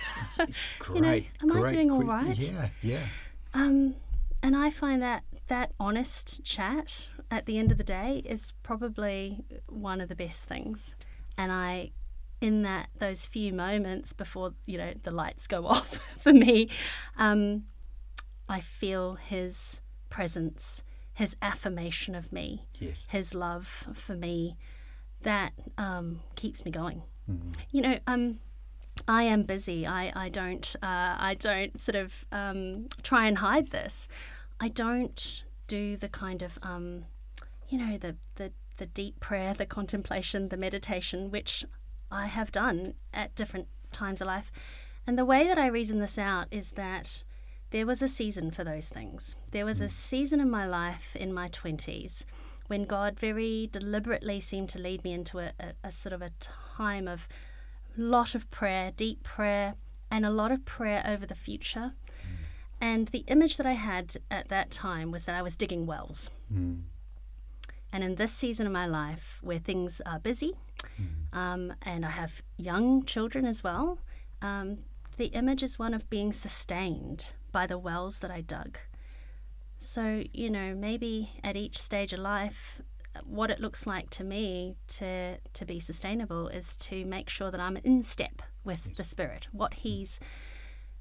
Great. you know, am I doing all right? Yeah, yeah. Um, and I find that that honest chat at the end of the day is probably one of the best things. And I, in that those few moments before you know the lights go off for me, um, I feel his presence, his affirmation of me, Yes. his love for me, that um, keeps me going. Mm-hmm. You know, um, I am busy. I, I don't uh, I don't sort of um, try and hide this. I don't do the kind of um, you know the, the the deep prayer, the contemplation, the meditation, which I have done at different times of life. And the way that I reason this out is that there was a season for those things. There was a season in my life in my 20s when God very deliberately seemed to lead me into a, a, a sort of a time of lot of prayer, deep prayer, and a lot of prayer over the future. And the image that I had at that time was that I was digging wells. Mm. And in this season of my life, where things are busy, Mm. um, and I have young children as well, um, the image is one of being sustained by the wells that I dug. So, you know, maybe at each stage of life, what it looks like to me to to be sustainable is to make sure that I'm in step with the spirit what he's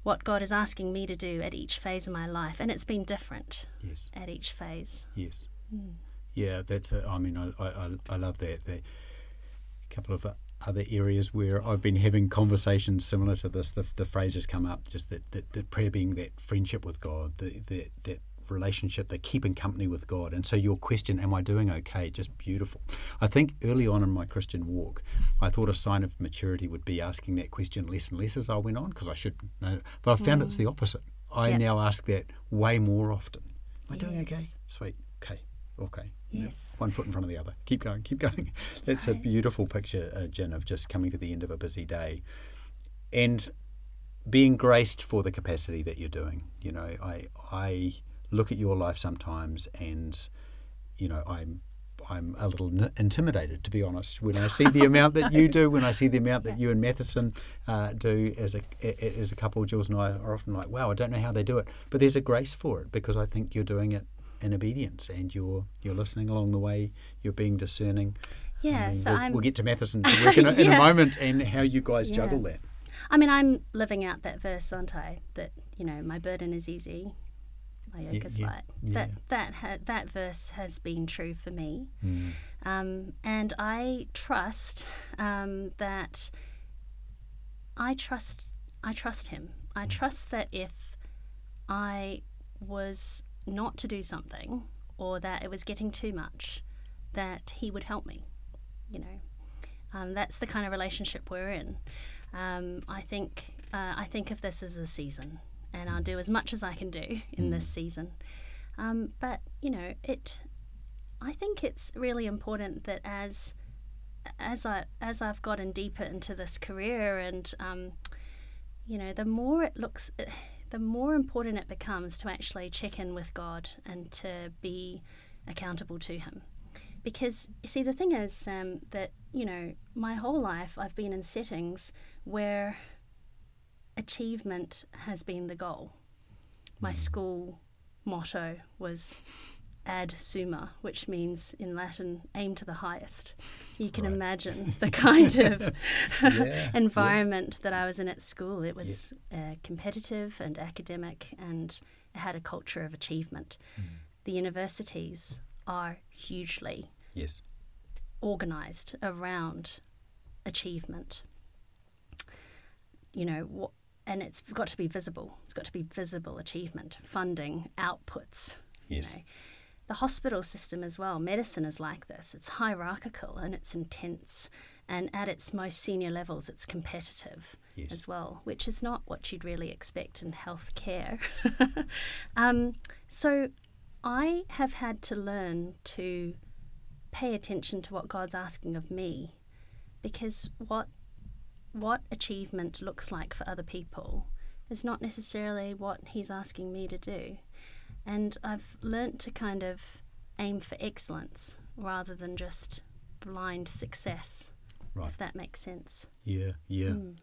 what God is asking me to do at each phase of my life and it's been different Yes. at each phase Yes. Hmm. Yeah, that's. A, I mean, I, I, I love that. A couple of uh, other areas where I've been having conversations similar to this. The, the phrase has come up, just that, that, that prayer being that friendship with God, the, that that relationship, that keeping company with God. And so your question, am I doing okay? Just beautiful. I think early on in my Christian walk, I thought a sign of maturity would be asking that question less and less as I went on, because I should know. But I found it's the opposite. I Yep. now ask that way more often. Am I doing okay? Sweet. Okay. Okay. Yes. One foot in front of the other. Keep going. Keep going. That's a right. beautiful picture, uh, Jin, of just coming to the end of a busy day, and being graced for the capacity that you're doing. You know, I I look at your life sometimes, and you know, I'm I'm a little n- intimidated, to be honest, when I see the amount that you do, when I see the amount that you and Matheson uh, do as a as a couple. Jules and I are often like, wow, I don't know how they do it, but there's a grace for it because I think you're doing it in obedience and you're you're listening along the way. You're being discerning. I yeah mean, so we'll, I'm we'll get to Matheson to work in a, in a moment and how you guys Yeah. juggle that. I mean, I'm living out that verse, aren't I? That you know, my burden is easy, my Yeah, is yeah, light. yeah. That that ha- that verse has been true for me, Mm. um, and I trust um, that I trust I trust Him. I Mm. trust that if I was not to do something or that it was getting too much, that He would help me. You know, um, that's the kind of relationship we're in. Um, I think uh, I think of this as a season, and I'll do as much as I can do in this season. Um, but you know, it. I think it's really important that as as I as I've gotten deeper into this career, and um, you know, the more it looks, the more important it becomes to actually check in with God and to be accountable to Him because you see the thing is um, that you know my whole life i've been in settings where achievement has been the goal my school motto was ad summa which means in latin aim to the highest you can Right. imagine the kind of yeah. environment that i was in at school it was uh, competitive and academic and it had a culture of achievement the universities are hugely Yes. organized around achievement. You know, what, and it's got to be visible. It's got to be visible achievement, funding, outputs. you Yes. know. The hospital system as well, medicine is like this. It's hierarchical and it's intense. And at its most senior levels, it's competitive Yes. as well, which is not what you'd really expect in healthcare. um, so I have had to learn to pay attention to what God's asking of me because what what achievement looks like for other people is not necessarily what he's asking me to do. And I've learnt to kind of aim for excellence rather than just blind success, Right. if that makes sense. Yeah. Yeah. Mm.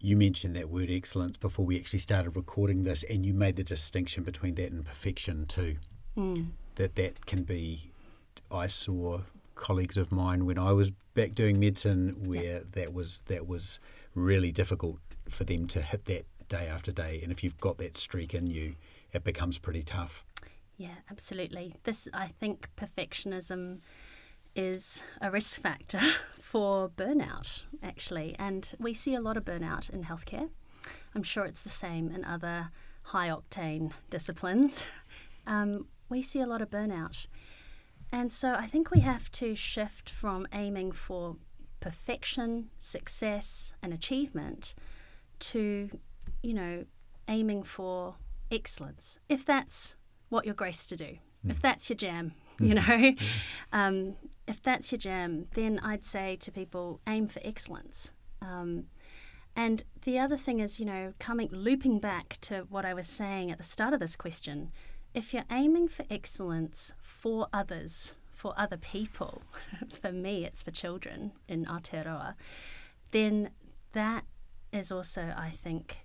You mentioned that word excellence before we actually started recording this, and you made the distinction between that and perfection too. Mm. That that can be. I saw colleagues of mine when I was back doing medicine where that was that was really difficult for them to hit that day after day, and if you've got that streak in you, it becomes pretty tough. Yeah, absolutely. This, I think, perfectionism is a risk factor for burnout, actually. And we see a lot of burnout in healthcare. I'm sure it's the same in other high octane disciplines. Um, we see a lot of burnout. And so I think we have to shift from aiming for perfection, success, and achievement to, you know, aiming for excellence, if that's what you're graced to do, if that's your jam, you know, um, if that's your jam, then I'd say to people, aim for excellence. Um, and the other thing is, you know, coming looping back to what I was saying at the start of this question, if you're aiming for excellence for others, for other people, for me it's for children in Aotearoa, then that is also, I think,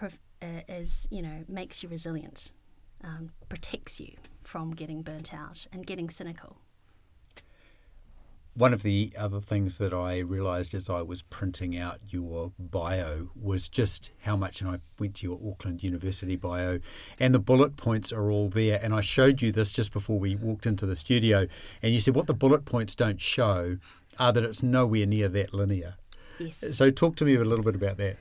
uh, is you know makes you resilient, um, protects you from getting burnt out and getting cynical. One of the other things that I realised as I was printing out your bio was just how much, and I went to your Auckland University bio, and the bullet points are all there. And I showed you this just before we walked into the studio, and you said what the bullet points don't show are that it's nowhere near that linear. Yes. So, talk to me a little bit about that.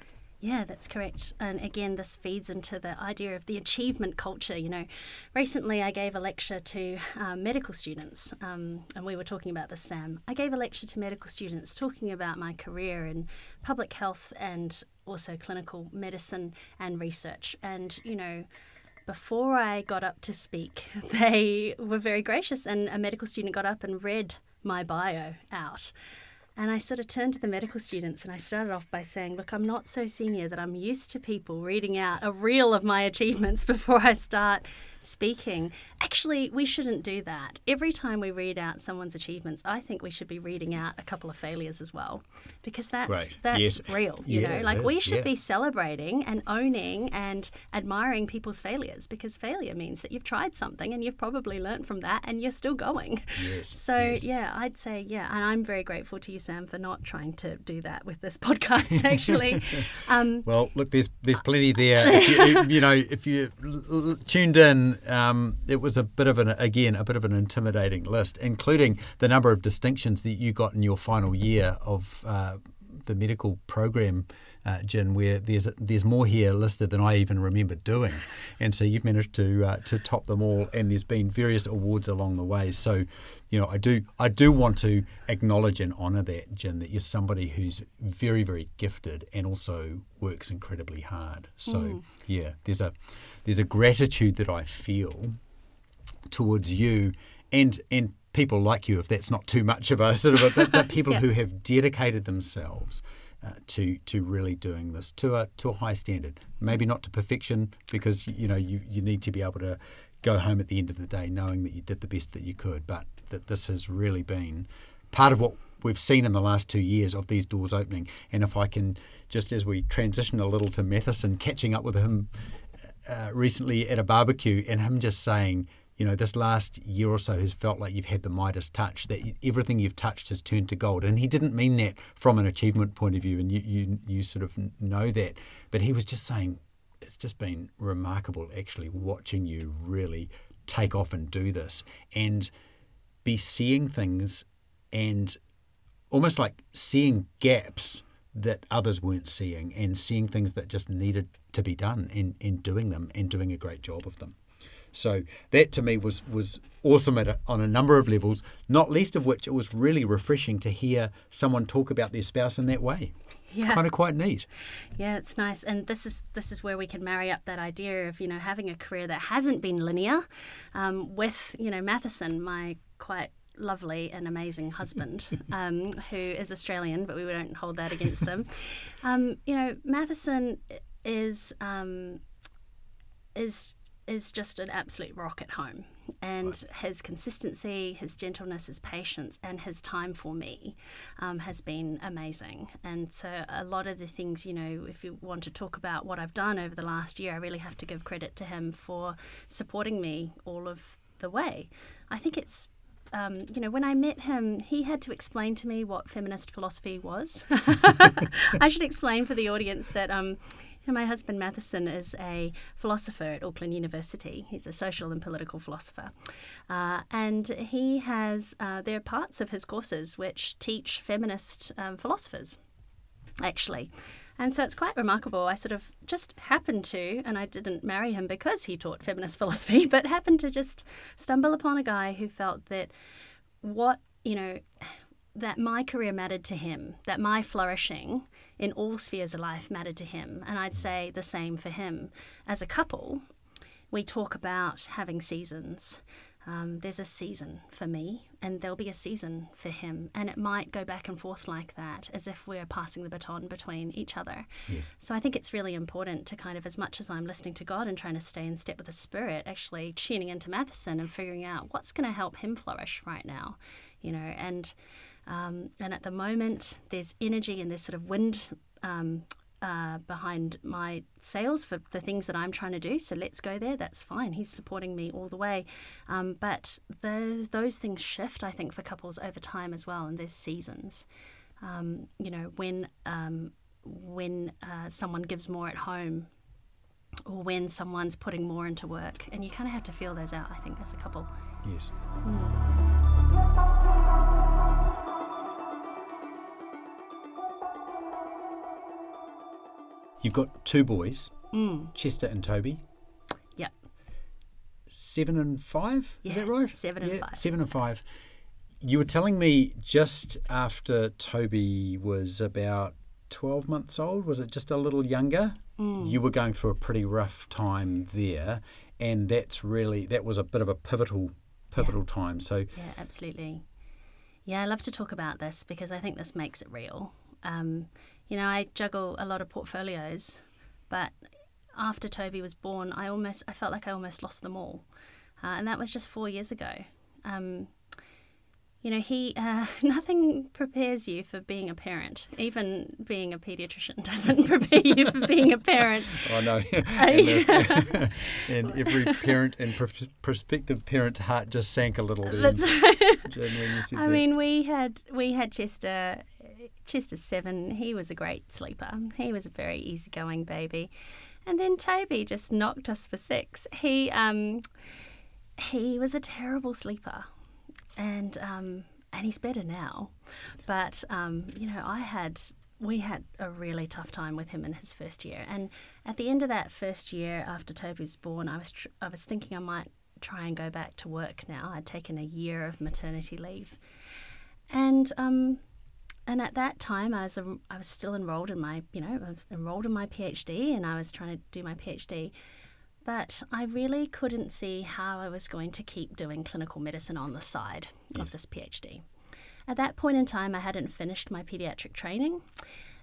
Yeah, that's correct. And again, this feeds into the idea of the achievement culture. You know, recently I gave a lecture to um, medical students, um, and we were talking about this, Sam. I gave a lecture to medical students talking about my career in public health and also clinical medicine and research. And, you know, before I got up to speak, they were very gracious, and a medical student got up and read my bio out. And I sort of turned to the medical students and I started off by saying, Look, I'm not so senior that I'm used to people reading out a reel of my achievements before I start speaking. Actually, we shouldn't do that. Every time we read out someone's achievements, I think we should be reading out a couple of failures as well, because that's Right. that's Yes. real. You Yeah, know, like we should yeah. be celebrating and owning and admiring people's failures, because failure means that you've tried something and you've probably learnt from that and you're still going. Yes, So yes. yeah, I'd say yeah, and I'm very grateful to you, Sam, for not trying to do that with this podcast. Actually, um, Well, look, there's there's plenty there. If you, you know, if you tuned in, um, it was a bit of an again a bit of an intimidating list, including the number of distinctions that you got in your final year of uh, the medical program. Uh, Jin, where there's there's more here listed than I even remember doing, and so you've managed to uh, to top them all. And there's been various awards along the way. So, you know, I do I do want to acknowledge and honour that, Jin, that you're somebody who's very very gifted and also works incredibly hard. So yeah, there's a there's a gratitude that I feel towards you and and people like you if that's not too much of a sort of a but, but people Yeah. who have dedicated themselves uh, to to really doing this to a to a high standard maybe not to perfection because you know you you need to be able to go home at the end of the day knowing that you did the best that you could but that this has really been part of what we've seen in the last two years of these doors opening and if I can just as we transition a little to Matheson catching up with him uh, recently at a barbecue and him just saying, you know, this last year or so has felt like you've had the Midas touch, that everything you've touched has turned to gold. And he didn't mean that from an achievement point of view, and you, you, you sort of know that. But he was just saying, it's just been remarkable actually watching you really take off and do this and be seeing things and almost like seeing gaps that others weren't seeing and seeing things that just needed to be done and, and doing them and doing a great job of them. So that to me was was awesome at a, on a number of levels, not least of which it was really refreshing to hear someone talk about their spouse in that way. It's Yeah. kind of quite neat. Yeah, it's nice, and this is this is where we can marry up that idea of you know having a career that hasn't been linear, um, with you know Matheson, my quite lovely and amazing husband, um, who is Australian, but we don't hold that against them. Um, you know, Matheson is um, is is just an absolute rock at home. And his consistency, his gentleness, his patience, and his time for me um, has been amazing. And so, a lot of the things, you know, if you want to talk about what I've done over the last year, I really have to give credit to him for supporting me all of the way. I think it's um, you know, when I met him, he had to explain to me what feminist philosophy was. I should explain for the audience that um, my husband Matheson is a philosopher at Auckland University. He's a social and political philosopher. Uh, and he has, uh, there are parts of his courses which teach feminist um, philosophers, actually. And so it's quite remarkable. I sort of just happened to, and I didn't marry him because he taught feminist philosophy, but happened to just stumble upon a guy who felt that what, you know, that my career mattered to him, that my flourishing in all spheres of life mattered to him. And I'd say the same for him. As a couple, we talk about having seasons. Um, there's a season for me, and there'll be a season for him, and it might go back and forth like that, as if we're passing the baton between each other. Yes. So I think it's really important to kind of, as much as I'm listening to God and trying to stay in step with the Spirit, actually tuning into Matheson and figuring out what's going to help him flourish right now, you know, and um, and at the moment there's energy and there's sort of wind um, uh, behind my sails for the things that I'm trying to do. So let's go there. That's fine. He's supporting me all the way. Um, but those those things shift, I think, for couples over time as well, and there's seasons. Um, you know, when um, when uh, someone gives more at home, or when someone's putting more into work, and you kind of have to feel those out. I think as a couple. Yes. You've got two boys, Mm. Chester and Toby, Yep. seven and five. Is that right? seven and five. Seven and five. You were telling me just after Toby was about 12 months old, was it just a little younger? Mm. You were going through a pretty rough time there, and that's really, that was a bit of a pivotal, pivotal time. So, Yeah, absolutely. Yeah, I love to talk about this because I think this makes it real. Um, you know, I juggle a lot of portfolios, but after Toby was born, I almost I felt like I almost lost them all, uh, and that was just four years ago. Um, you know, he uh, nothing prepares you for being a parent. Even being a pediatrician doesn't prepare you for being a parent. I know. Uh, and, the- and every parent and pr- prospective parent's heart just sank a little. That's Jin, when you said I that. mean, we had we had Chester. Chester's seven. He was a great sleeper. He was a very easygoing baby, and then Toby just knocked us for six. He um, he was a terrible sleeper, and um, and he's better now, but um, you know, I had we had a really tough time with him in his first year, and at the end of that first year after Toby was born, I was tr- I was thinking I might try and go back to work now. I'd taken a year of maternity leave, and um, and at that time I was um, I was still enrolled in my you know enrolled in my PhD, and I was trying to do my PhD. But I really couldn't see how I was going to keep doing clinical medicine on the side of this PhD. At that point in time, I hadn't finished my pediatric training.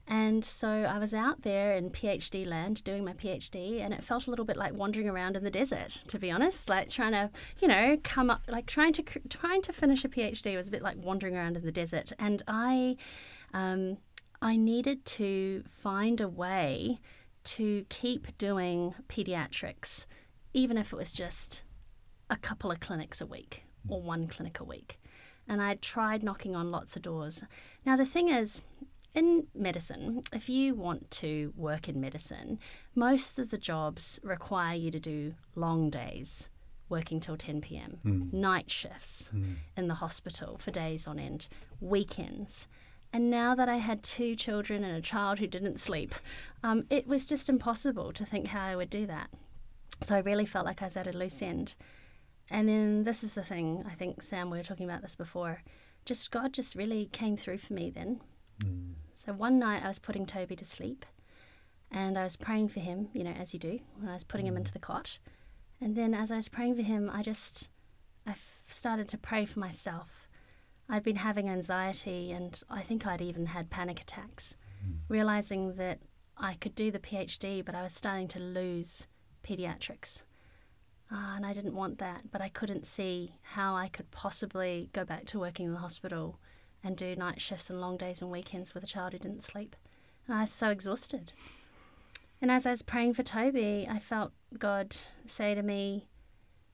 And so I was out there in PhD land doing my PhD, and it felt a little bit like wandering around in the desert, to be honest. Like trying to, you know, come up, like trying to trying to finish a PhD was a bit like wandering around in the desert. And I, um, I needed to find a way to keep doing pediatrics, even if it was just a couple of clinics a week or one clinic a week. And I tried knocking on lots of doors. Now, the thing is, in medicine, if you want to work in medicine, most of the jobs require you to do long days, working till 10 p.m., night shifts in the hospital for days on end, weekends. And now that I had two children and a child who didn't sleep, um, it was just impossible to think how I would do that. So I really felt like I was at a loose end. And then this is the thing, I think, Sam, we were talking about this before. Just God just really came through for me then. So one night I was putting Toby to sleep and I was praying for him, you know, as you do, when I was putting him into the cot. And then as I was praying for him, I just, I f- started to pray for myself. I'd been having anxiety and I think I'd even had panic attacks, realizing that I could do the PhD, but I was starting to lose pediatrics. Ah, and I didn't want that, but I couldn't see how I could possibly go back to working in the hospital and do night shifts and long days and weekends with a child who didn't sleep. And I was so exhausted. And as I was praying for Toby, I felt God say to me,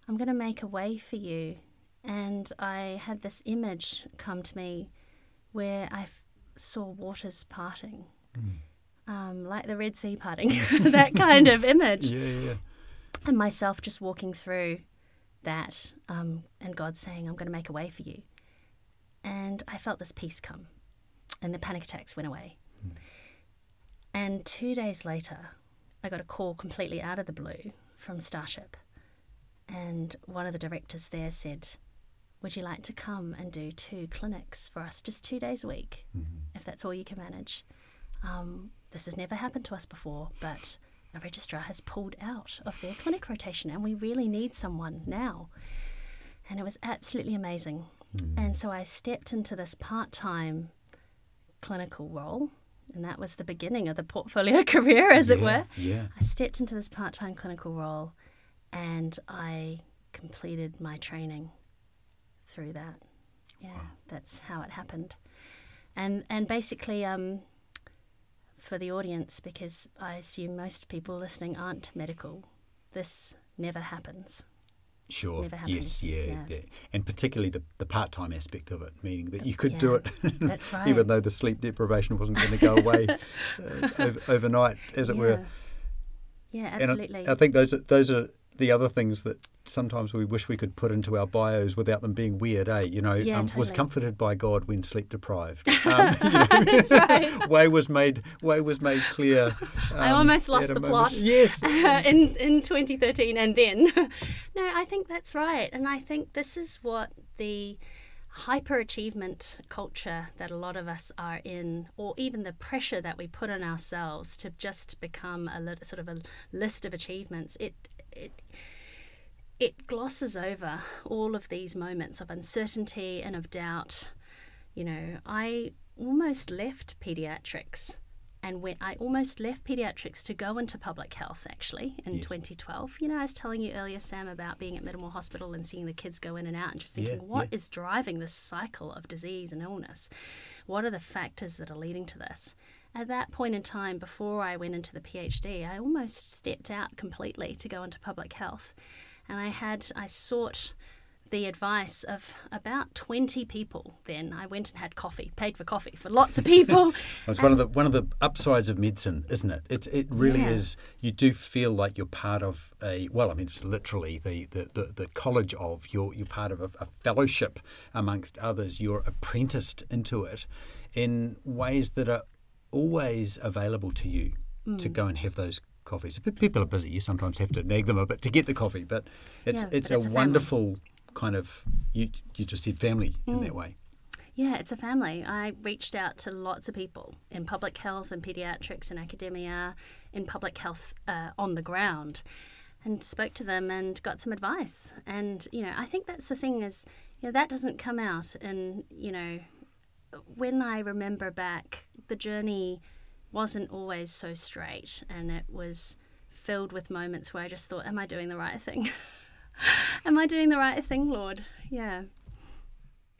I'm going to make a way for you. And I had this image come to me where I f- saw waters parting, um, like the Red Sea parting, that kind of image Yeah, yeah, yeah. and myself just walking through that um, and God saying, I'm going to make a way for you. And I felt this peace come, and the panic attacks went away. And two days later, I got a call completely out of the blue from Starship. And one of the directors there said, would you like to come and do two clinics for us, just two days a week, Mm-hmm. if that's all you can manage? Um, this has never happened to us before, but a registrar has pulled out of their clinic rotation, and we really need someone now. And it was absolutely amazing. And so I stepped into this part time clinical role, and that was the beginning of the portfolio career, as it were. Yeah. I stepped into this part time clinical role and I completed my training through that. Yeah, that's how it happened. And and basically, um, for the audience, because I assume most people listening aren't medical, this never happens. Sure. Yes. Yeah, Yeah. yeah. And particularly the, the part time aspect of it, meaning that you could do it. that's right. Even though the sleep deprivation wasn't going to go away uh, ov- overnight, as it were. Yeah, And I- absolutely. I, think those are, those are the other things that sometimes we wish we could put into our bios without them being weird, eh? You know, Yeah, um, was comforted by God when sleep deprived. Um, you know, That's right. way was made way was made clear. I um, almost lost the moment. plot. Yes. in in 2013 and then no i think that's right and i think this is what the hyperachievement culture that a lot of us are in or even the pressure that we put on ourselves to just become a sort of a list of achievements it it it glosses over all of these moments of uncertainty and of doubt you know i almost left pediatrics and when I almost left pediatrics to go into public health actually in Yes. 2012. You know, I was telling you earlier, Sam, about being at Middlemore Hospital and seeing the kids go in and out and just thinking, Yeah, what yeah. is driving this cycle of disease and illness? What are the factors that are leading to this? At that point in time, before I went into the PhD, I almost stepped out completely to go into public health. And I had, I sought the advice of about 20 people then. I went and had coffee, paid for coffee for lots of people. It's one of the one of the upsides of medicine, isn't it? It's it really Yeah. is. You do feel like you're part of a well. I mean, it's literally the the, the, the college of you're you're part of a, a fellowship amongst others. You're apprenticed into it in ways that are always available to you Mm. to go and have those coffees. People are busy. You sometimes have to nag them a bit to get the coffee, but it's Yeah, it's but a it's a wonderful kind of you you just said family Mm. in that way. Yeah, it's a family. I reached out to lots of people in public health and pediatrics and academia, in public health uh, on the ground, and spoke to them and got some advice. And you know, I think that's the thing is, you know, that doesn't come out. in you know, when I remember back, the journey wasn't always so straight, and it was filled with moments where I just thought, "Am I doing the right thing? Am I doing the right thing, Lord?" Yeah.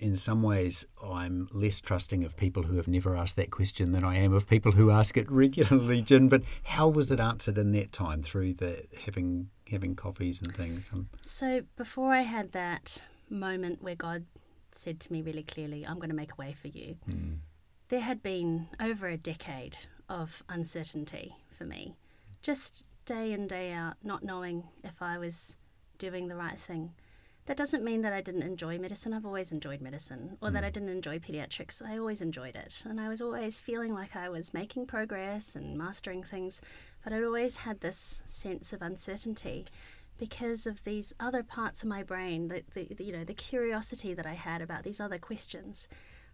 in some ways, I'm less trusting of people who have never asked that question than I am of people who ask it regularly, Jin. But how was it answered in that time through the having having coffees and things? Um, So before I had that moment where God said to me really clearly, I'm going to make a way for you, hmm. there had been over a decade of uncertainty for me. Just day in, day out, not knowing if I was doing the right thing. That doesn't mean that I didn't enjoy medicine. I've always enjoyed medicine, or that I hmm. didn't enjoy pediatrics. I always enjoyed it. And I was always feeling like I was making progress and mastering things. But I'd always had this sense of uncertainty because of these other parts of my brain, the, the, the, you know, the curiosity that I had about these other questions.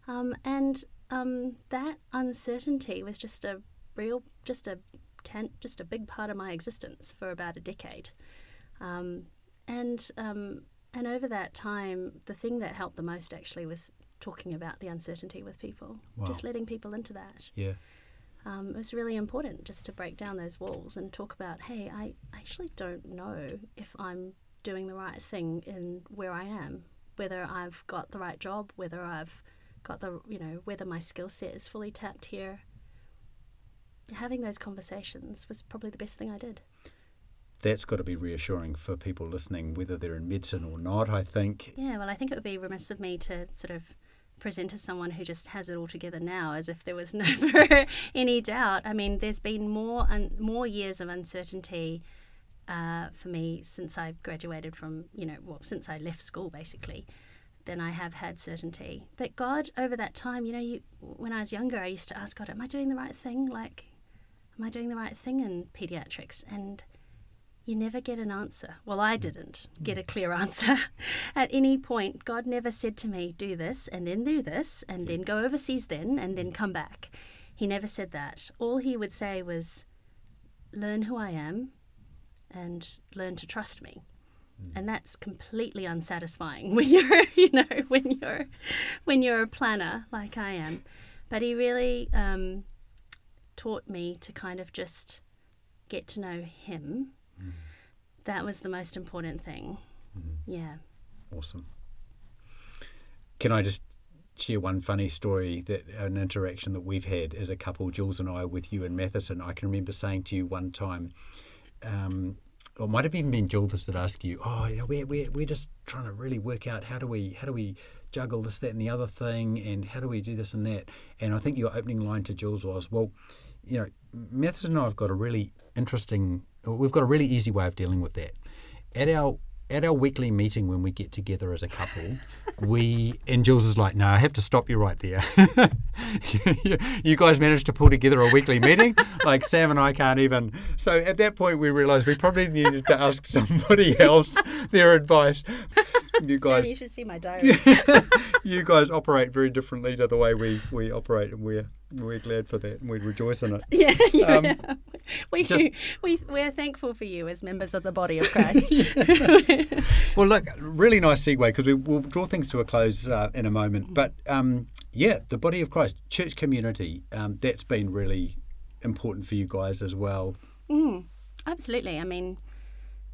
Um, and um, that uncertainty was just a real, just a ten, just a big part of my existence for about a decade. Um, and um, and over that time, the thing that helped the most actually was talking about the uncertainty with people, Wow. just letting people into that. yeah, Um, it was really important just to break down those walls and talk about, hey, I actually don't know if I'm doing the right thing in where I am, whether I've got the right job, whether I've got the, you know, whether my skill set is fully tapped here. Having those conversations was probably the best thing I did. that's got to be reassuring for people listening, whether they're in medicine or not. I think. Yeah, well, I think it would be remiss of me to sort of present as someone who just has it all together now, as if there was never any doubt. I mean, there's been more un- more years of uncertainty uh, for me since I graduated from, you know, well, since I left school, basically, than I have had certainty. But God, over that time, you know, you when I was younger, I used to ask God, "Am I doing the right thing? Like, am I doing the right thing in pediatrics?" And you never get an answer. Well, I mm. didn't get a mm. clear answer at any point. God never said to me, do this and then do this and then go overseas then and then mm. come back. He never said that. All he would say was, learn who I am and learn to trust me. And that's completely unsatisfying when you're, you know, when you're, when you're a planner like I am. But he really um, taught me to kind of just get to know him. That was the most important thing. Yeah. Awesome. Can I just share one funny story that an interaction that we've had as a couple, Jules and I, with you and Matheson? I can remember saying to you one time, um, or it might have even been Jules that asked you, "Oh, you know, we're, we're we're just trying to really work out how do we how do we juggle this, that, and the other thing, and how do we do this and that?" And I think your opening line to Jules was, "Well, you know, Matheson and I have got a really interesting, we've got a really easy way of dealing with that. At our at our weekly meeting when we get together as a couple, we and Jules is like, no, I have to stop you right there. you guys managed to pull together a weekly meeting, like Sam and I can't even. So at that point, we realised we probably needed to ask somebody else their advice. You guys, Sam, you should see my diary. you guys operate very differently to the way we, we operate, and we're we're glad for that, and we rejoice in it. yeah, yeah. Um, we just- do. We we're thankful for you as members of the body of Christ. Well, look, really nice segue because we, we'll draw things to a close uh, in a moment. But um, yeah, the body of Christ, church community, um, that's been really important for you guys as well. Mm, absolutely. I mean,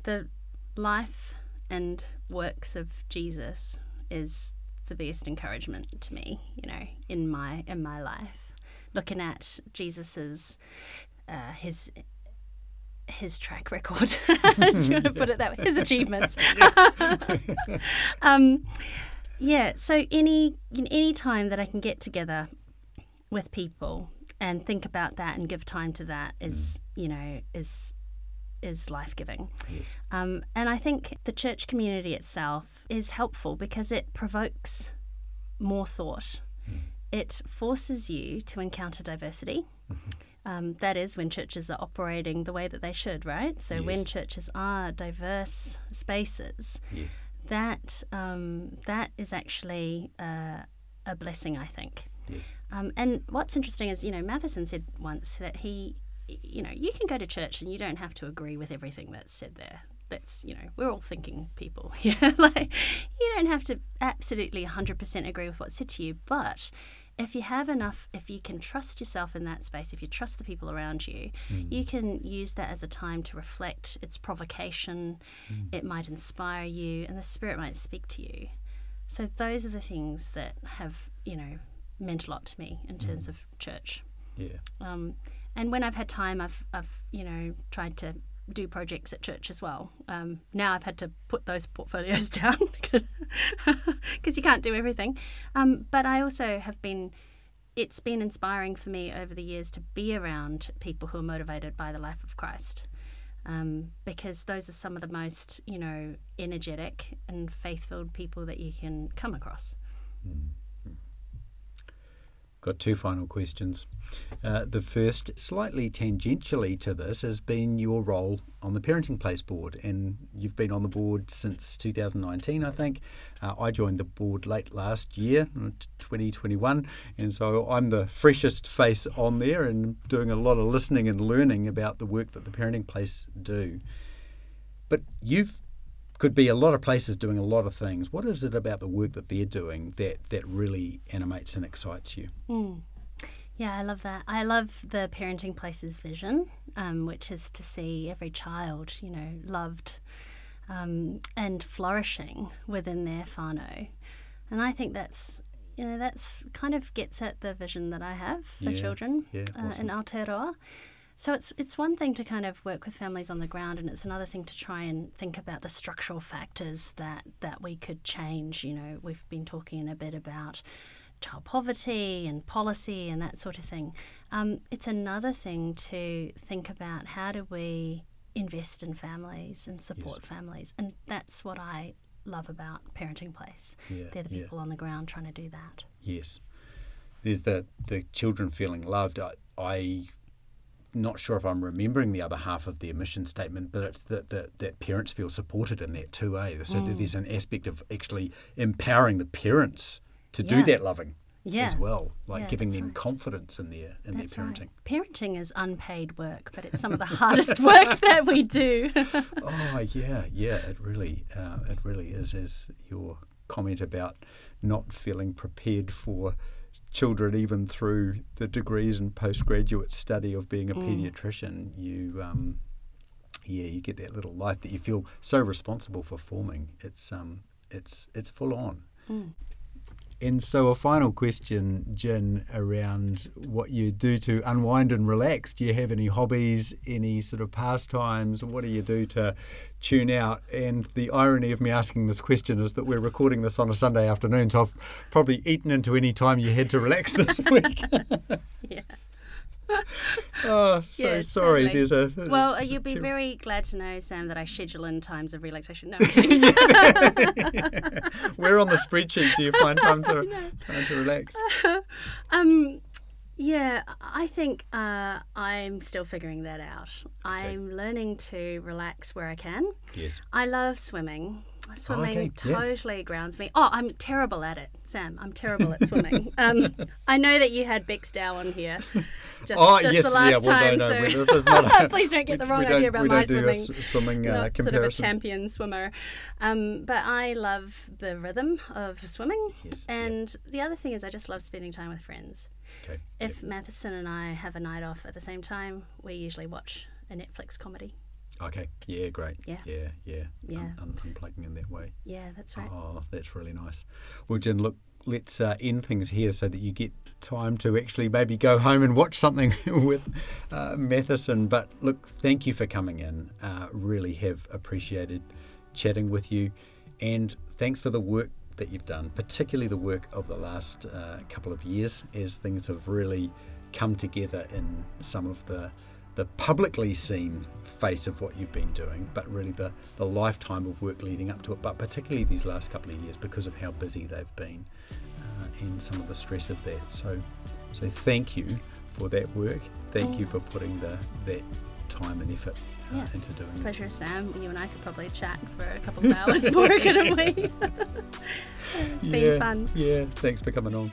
the life and works of Jesus is the best encouragement to me. You know, in my in my life, looking at Jesus's uh, his his track record. You want to put it that way? His achievements. um, yeah. So any any time that I can get together with people and think about that and give time to that is you know is is life giving. Yes. Um, and I think the church community itself is helpful because it provokes more thought. It forces you to encounter diversity. Um, that is when churches are operating the way that they should, right? So when churches are diverse spaces, Yes. that um, that is actually uh, a blessing, I think. Yes. Um, and what's interesting is, you know, Matheson said once that he, you know, you can go to church and you don't have to agree with everything that's said there. That's, you know, we're all thinking people. Yeah. like, you don't have to absolutely 100% agree with what's said to you. But if you have enough, if you can trust yourself in that space, if you trust the people around you, hmm. you can use that as a time to reflect. It's provocation. Hmm. It might inspire you, and the Spirit might speak to you. So those are the things that have, you know, meant a lot to me in hmm. terms of church. Yeah. Um, and when I've had time, I've, I've, you know, tried to do projects at church as well. Um, now I've had to put those portfolios down because you can't do everything. Um, but I also have been, it's been inspiring for me over the years to be around people who are motivated by the life of Christ. Um, because those are some of the most, you know, energetic and faith-filled people that you can come across. Got two final questions. Uh, the first, slightly tangentially to this, has been your role on the Parenting Place board, and you've been on the board since 2019, I think. Uh, I joined the board late last year, uh, 2021, and so I'm the freshest face on there and doing a lot of listening and learning about the work that the Parenting Place do. But you've could be a lot of places doing a lot of things. What is it about the work that they're doing that, that really animates and excites you? Mm. Yeah, I love that. I love the Parenting Places vision, um, which is to see every child, you know, loved um, and flourishing within their whānau. And I think that's, you know, that's kind of gets at the vision that I have for Yeah, children yeah, uh, awesome. in Aotearoa. So it's it's one thing to kind of work with families on the ground, and it's another thing to try and think about the structural factors that that we could change. You know, we've been talking a bit about child poverty and policy and that sort of thing. Um, it's another thing to think about how do we invest in families and support families, and that's what I love about Parenting Place. Yeah, They're the yeah. people on the ground trying to do that. Yes. There's the, the children feeling loved. I, I not sure if I'm remembering the other half of the mission statement, but it's that that, that parents feel supported in that too, eh? So Mm. there's an aspect of actually empowering the parents to do that loving Yeah. as well, like Yeah, giving them right. confidence in their in That's their right. parenting. Parenting is unpaid work, but it's some of the hardest work that we do. Oh yeah, yeah, it really, uh, it really is. As your comment about not feeling prepared for children, even through the degrees and postgraduate study of being a paediatrician, you, um, yeah, you get that little life that you feel so responsible for forming. It's, um, it's, it's full on. And so, a final question, Jin, around what you do to unwind and relax. Do you have any hobbies, any sort of pastimes? What do you do to tune out? And the irony of me asking this question is that we're recording this on a Sunday afternoon, so I've probably eaten into any time you had to relax this week. yeah. oh, so Yeah, sorry. totally. There's a Well, uh, you'll be very glad to know, Sam, that I schedule in times of relaxation. No. Where on the spreadsheet do you find time to time to relax? um, yeah, I think uh, I'm still figuring that out. I'm learning to relax where I can. Yes. I love swimming. Swimming okay, yeah. totally grounds me. Oh, I'm terrible at it, Sam. I'm terrible at swimming. um, I know that you had Bixdow on here just, Oh just yes, the last yeah. Well, time. no, no. so This is not. A, please don't get the wrong idea about my swimming. swimming uh, not sort of a champion swimmer. Um, but I love the rhythm of swimming. Yes. And the other thing is, I just love spending time with friends. Okay. If Matheson and I have a night off at the same time, we usually watch a Netflix comedy. Okay. Yeah. Great. Yeah. Yeah. Yeah. Yeah. Un- un- unplugging in that way. Yeah, that's right. Oh, that's really nice. Well, Jin, look, let's uh, end things here so that you get time to actually maybe go home and watch something with uh, Matheson. But look, thank you for coming in. Uh, really have appreciated chatting with you. And thanks for the work that you've done, particularly the work of the last uh, couple of years as things have really come together in some of the the publicly seen face of what you've been doing, but really the, the lifetime of work leading up to it, but particularly these last couple of years because of how busy they've been uh, and some of the stress of that. So, so thank you for that work. Thank you for putting the that time and effort uh, Yeah. into doing it. Pleasure, Sam. You and I could probably chat for a couple of hours more, couldn't we? it's been yeah, fun. Yeah, thanks for coming on.